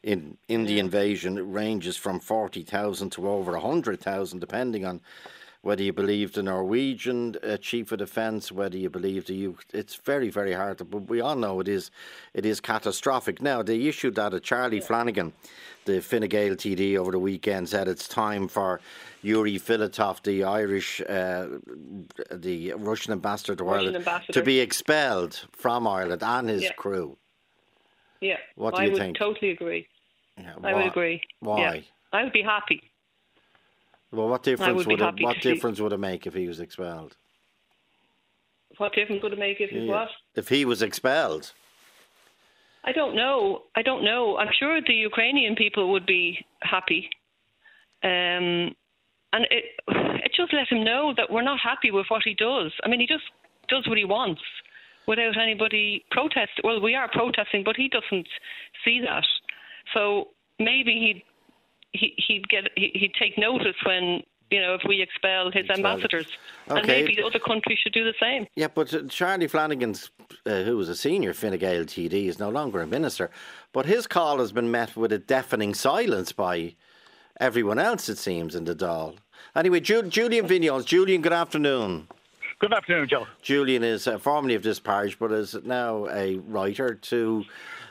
in in the invasion. It ranges from forty thousand to over hundred thousand, depending on whether you believe the Norwegian uh, chief of defence, whether you believe the U. It's very very hard, to, but we all know it is it is catastrophic. Now they issued that at Charlie Flanagan, the Fine Gael TD over the weekend said it's time for Yuri Filatov, the Irish, uh, the Russian ambassador to Russian Ireland, ambassador. to be expelled from Ireland and his Yeah. crew. yeah, What do I you would think? totally agree. I would agree. why? Yeah. I would be happy. Well, what difference would would it, what to see- difference would it make if he was expelled? What difference would it make if it Yeah. was? If he was expelled, I don't know. I don't know. I'm sure the Ukrainian people would be happy. Um, and it it just let him know that we're not happy with what he does. I mean, he just does what he wants without anybody protest. Well, we are protesting, but he doesn't see that. So maybe he'd he, he'd get he, he'd take notice when you know if we expel his ambassadors, and maybe other countries should do the same. yeah. But uh, Charlie Flanagan's, uh, who was a senior Fine Gael TD, is no longer a minister. But his call has been met with a deafening silence by everyone else, it seems, in the Dáil. Anyway, Ju- Julian Vignoles. Julian, good afternoon. Good afternoon, Joe. Julian is uh, formerly of this parish, but is now a writer to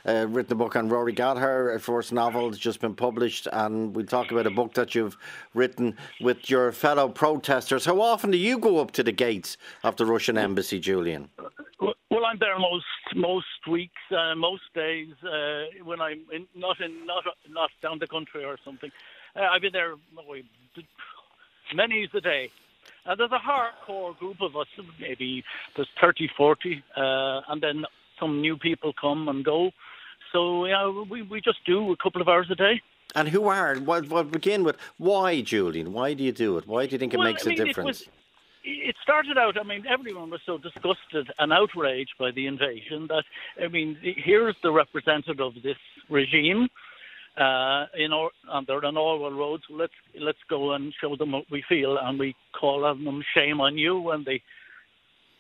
uh, written a book on Rory Gallagher. A first novel has just been published, and we'll talk about a book that you've written with your fellow protesters. How often do you go up to the gates of the Russian embassy, Julian? Well, I'm there most most weeks, uh, most days uh, when I'm in, not in not not down the country or something. Uh, I've been there oh, many a day. Uh, there's a hardcore group of us, maybe there's 30, 40, uh, and then some new people come and go. So yeah, we we just do a couple of hours a day. And who are? Well, well begin with why, Julian? Why do you do it? Why do you think it Well, makes I mean, a it difference? was- it started out, I mean, everyone was so disgusted and outraged by the invasion that, I mean, here's the representative of this regime. Uh, in or, and they're on Orwell Road, so let's let's go and show them what we feel, and we call on them shame on you when the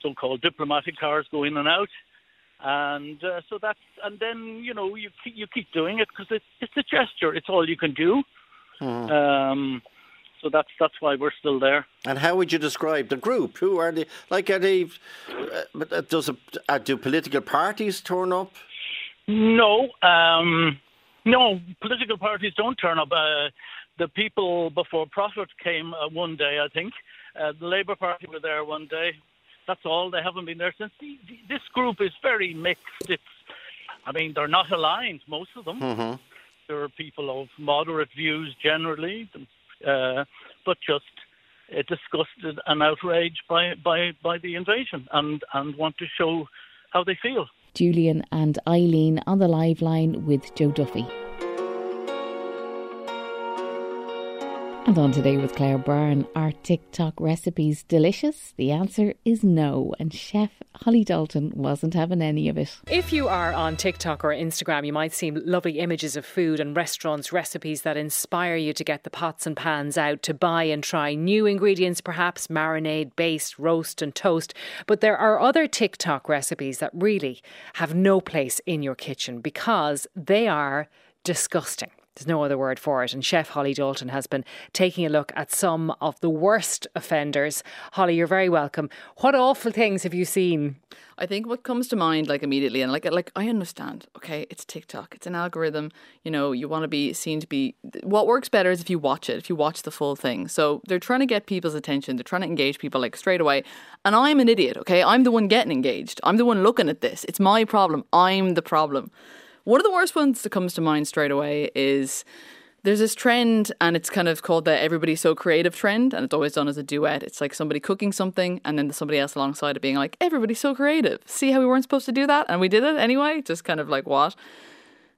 so-called diplomatic cars go in and out, and uh, so that's and then you know you keep, you keep doing it because it's it's a gesture, it's all you can do. Hmm. Um, so that's that's why we're still there. And how would you describe the group? Who are they? Like, are they? Uh, but, uh, does a, uh, do political parties turn up? No, um, no, political parties don't turn up. Uh, the people before profit came uh, one day, I think. Uh, the Labour Party were there one day. That's all. They haven't been there since. The, the, this group is very mixed. It's, I mean, they're not aligned, most of them. Mm-hmm. There are people of moderate views generally, uh, but just uh, disgusted and outraged by, by, by the invasion and, and want to show how they feel. Julian and Eileen on the live line with Joe Duffy. And on today with Claire Byrne, are TikTok recipes delicious? The answer is no, and chef Holly Dalton wasn't having any of it. If you are on TikTok or Instagram, you might see lovely images of food and restaurants, recipes that inspire you to get the pots and pans out to buy and try new ingredients, perhaps marinade, baste, roast, and toast. But there are other TikTok recipes that really have no place in your kitchen because they are disgusting. There's no other word for it. And Chef Holly Dalton has been taking a look at some of the worst offenders. Holly, you're very welcome. What awful things have you seen? I think what comes to mind like immediately and like like I understand. Okay, it's TikTok. It's an algorithm. You know, you want to be seen to be what works better is if you watch it, if you watch the full thing. So they're trying to get people's attention. They're trying to engage people like straight away. And I'm an idiot, okay? I'm the one getting engaged. I'm the one looking at this. It's my problem. I'm the problem. One of the worst ones that comes to mind straight away is there's this trend and it's kind of called the everybody's so creative trend and it's always done as a duet. It's like somebody cooking something and then somebody else alongside it being like everybody's so creative. See how we weren't supposed to do that and we did it anyway? Just kind of like what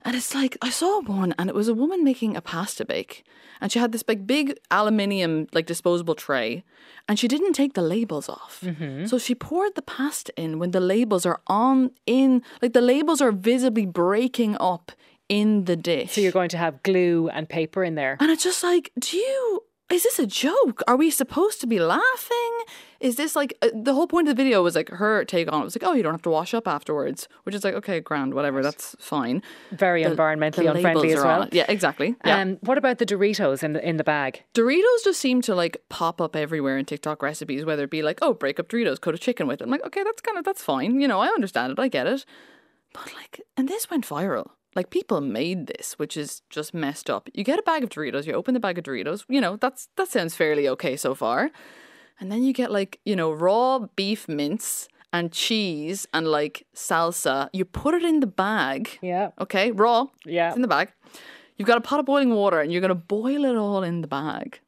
and it's like i saw one and it was a woman making a pasta bake and she had this like big aluminium like disposable tray and she didn't take the labels off Mm-hmm. so she poured the pasta in when the labels are on in like the labels are visibly breaking up in the dish So you're going to have glue and paper in there. and it's just like, do you? Is this a joke? Are we supposed to be laughing? Is this like uh, the whole point of the video was like her take on it was like, oh, you don't have to wash up afterwards, which is like, okay, grand, whatever, that's fine. Very The- environmentally the unfriendly as well. Yeah, exactly. Yeah. Um, what about the Doritos in the in the bag? Doritos just seem to like pop up everywhere in TikTok recipes, whether it be like, oh, break up Doritos, coat a chicken with it. I'm like, okay, that's kind of that's fine. You know, I understand it, I get it. But like, and this went viral. Like people made this, which is just messed up. You get a bag of Doritos, you open the bag of Doritos, you know, that's that sounds fairly okay so far. And then you get like, you know, raw beef mince and cheese and like salsa. You put it in the bag. Yeah. Okay, raw. Yeah. It's in the bag. You've got a pot of boiling water and you're going to boil it all in the bag.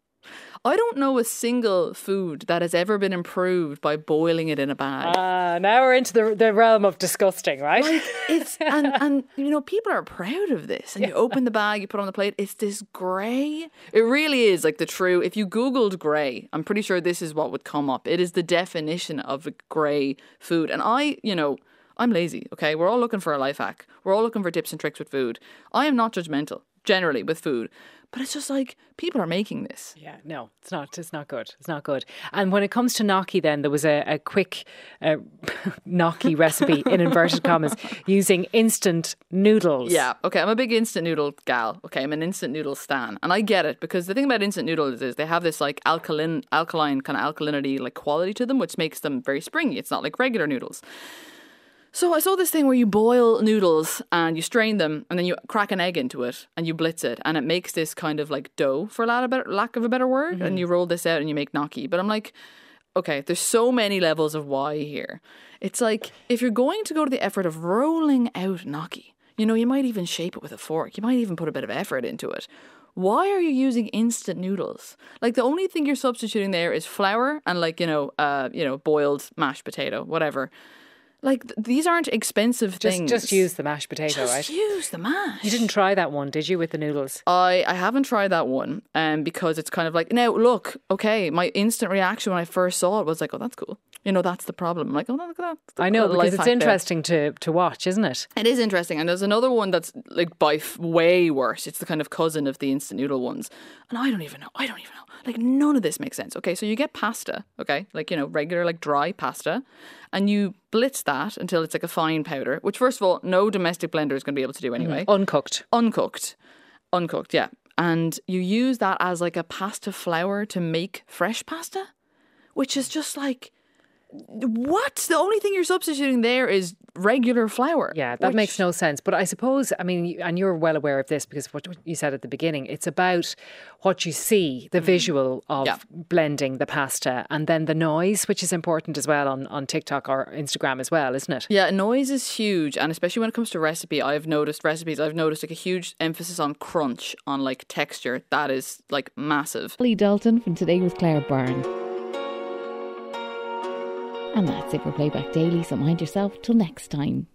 I don't know a single food that has ever been improved by boiling it in a bag. Ah, now we're into the the realm of disgusting, right? Like it's and and you know people are proud of this. And you open the bag, you put it on the plate. It's this grey. It really is like the true. If you googled grey, I'm pretty sure this is what would come up. It is the definition of a grey food. And I, you know, I'm lazy. Okay, we're all looking for a life hack. We're all looking for tips and tricks with food. I am not judgmental generally with food, but it's just like people are making this. Yeah, no, it's not. It's not good. It's not good. And when it comes to gnocchi, then there was a, a quick uh, gnocchi recipe in inverted commas using instant noodles. Yeah, okay. I'm a big instant noodle gal. Okay, I'm an instant noodle stan, and I get it because the thing about instant noodles is they have this like alkaline, alkaline kind of alkalinity like quality to them, which makes them very springy. It's not like regular noodles. So I saw this thing where you boil noodles and you strain them, and then you crack an egg into it and you blitz it, and it makes this kind of like dough, for lack of a better, lack of a better word, and you roll this out and you make gnocchi. But I'm like, okay, there's so many levels of why here. It's like if you're going to go to the effort of rolling out gnocchi, you know, you might even shape it with a fork. You might even put a bit of effort into it. Why are you using instant noodles? Like the only thing you're substituting there is flour and like you know, uh, you know, boiled mashed potato, whatever. Like th- these aren't expensive Just, things. just use the mashed potato, Just right? use the mash. You didn't try that one, did you, with the noodles? I, I haven't tried that one um, because it's kind of like, now look, okay, my instant reaction when I first saw it was like, oh, that's cool. You know, that's the problem. I'm like, oh, look at that. I know because it's there. interesting to to watch, isn't it? It is interesting. And there's another one that's like by f- way worse. It's the kind of cousin of the instant noodle ones. And I don't even know. I don't even know. Like none of this makes sense. Okay, so you get pasta, okay? Like, you know, regular like dry pasta, and you blitz that until it's like a fine powder, which first of all, no domestic blender is going to be able to do mm-hmm. anyway. Uncooked. Uncooked. Uncooked, yeah. And you use that as like a pasta flour to make fresh pasta, which is just like what? The only thing you're substituting there is regular flour. Yeah, that which- makes no sense. But I suppose, I mean, and you're well aware of this because what you said at the beginning, it's about what you see, the mm-hmm. visual of Yeah. blending the pasta, and then the noise, which is important as well on, on TikTok or Instagram as well, isn't it? Yeah, noise is huge, and especially when it comes to recipe, I've noticed recipes. I've noticed like a huge emphasis on crunch, on like texture. That is like massive. Lee Dalton from Today with Claire Byrne. And that's it for Playback Daily, so mind yourself till next time.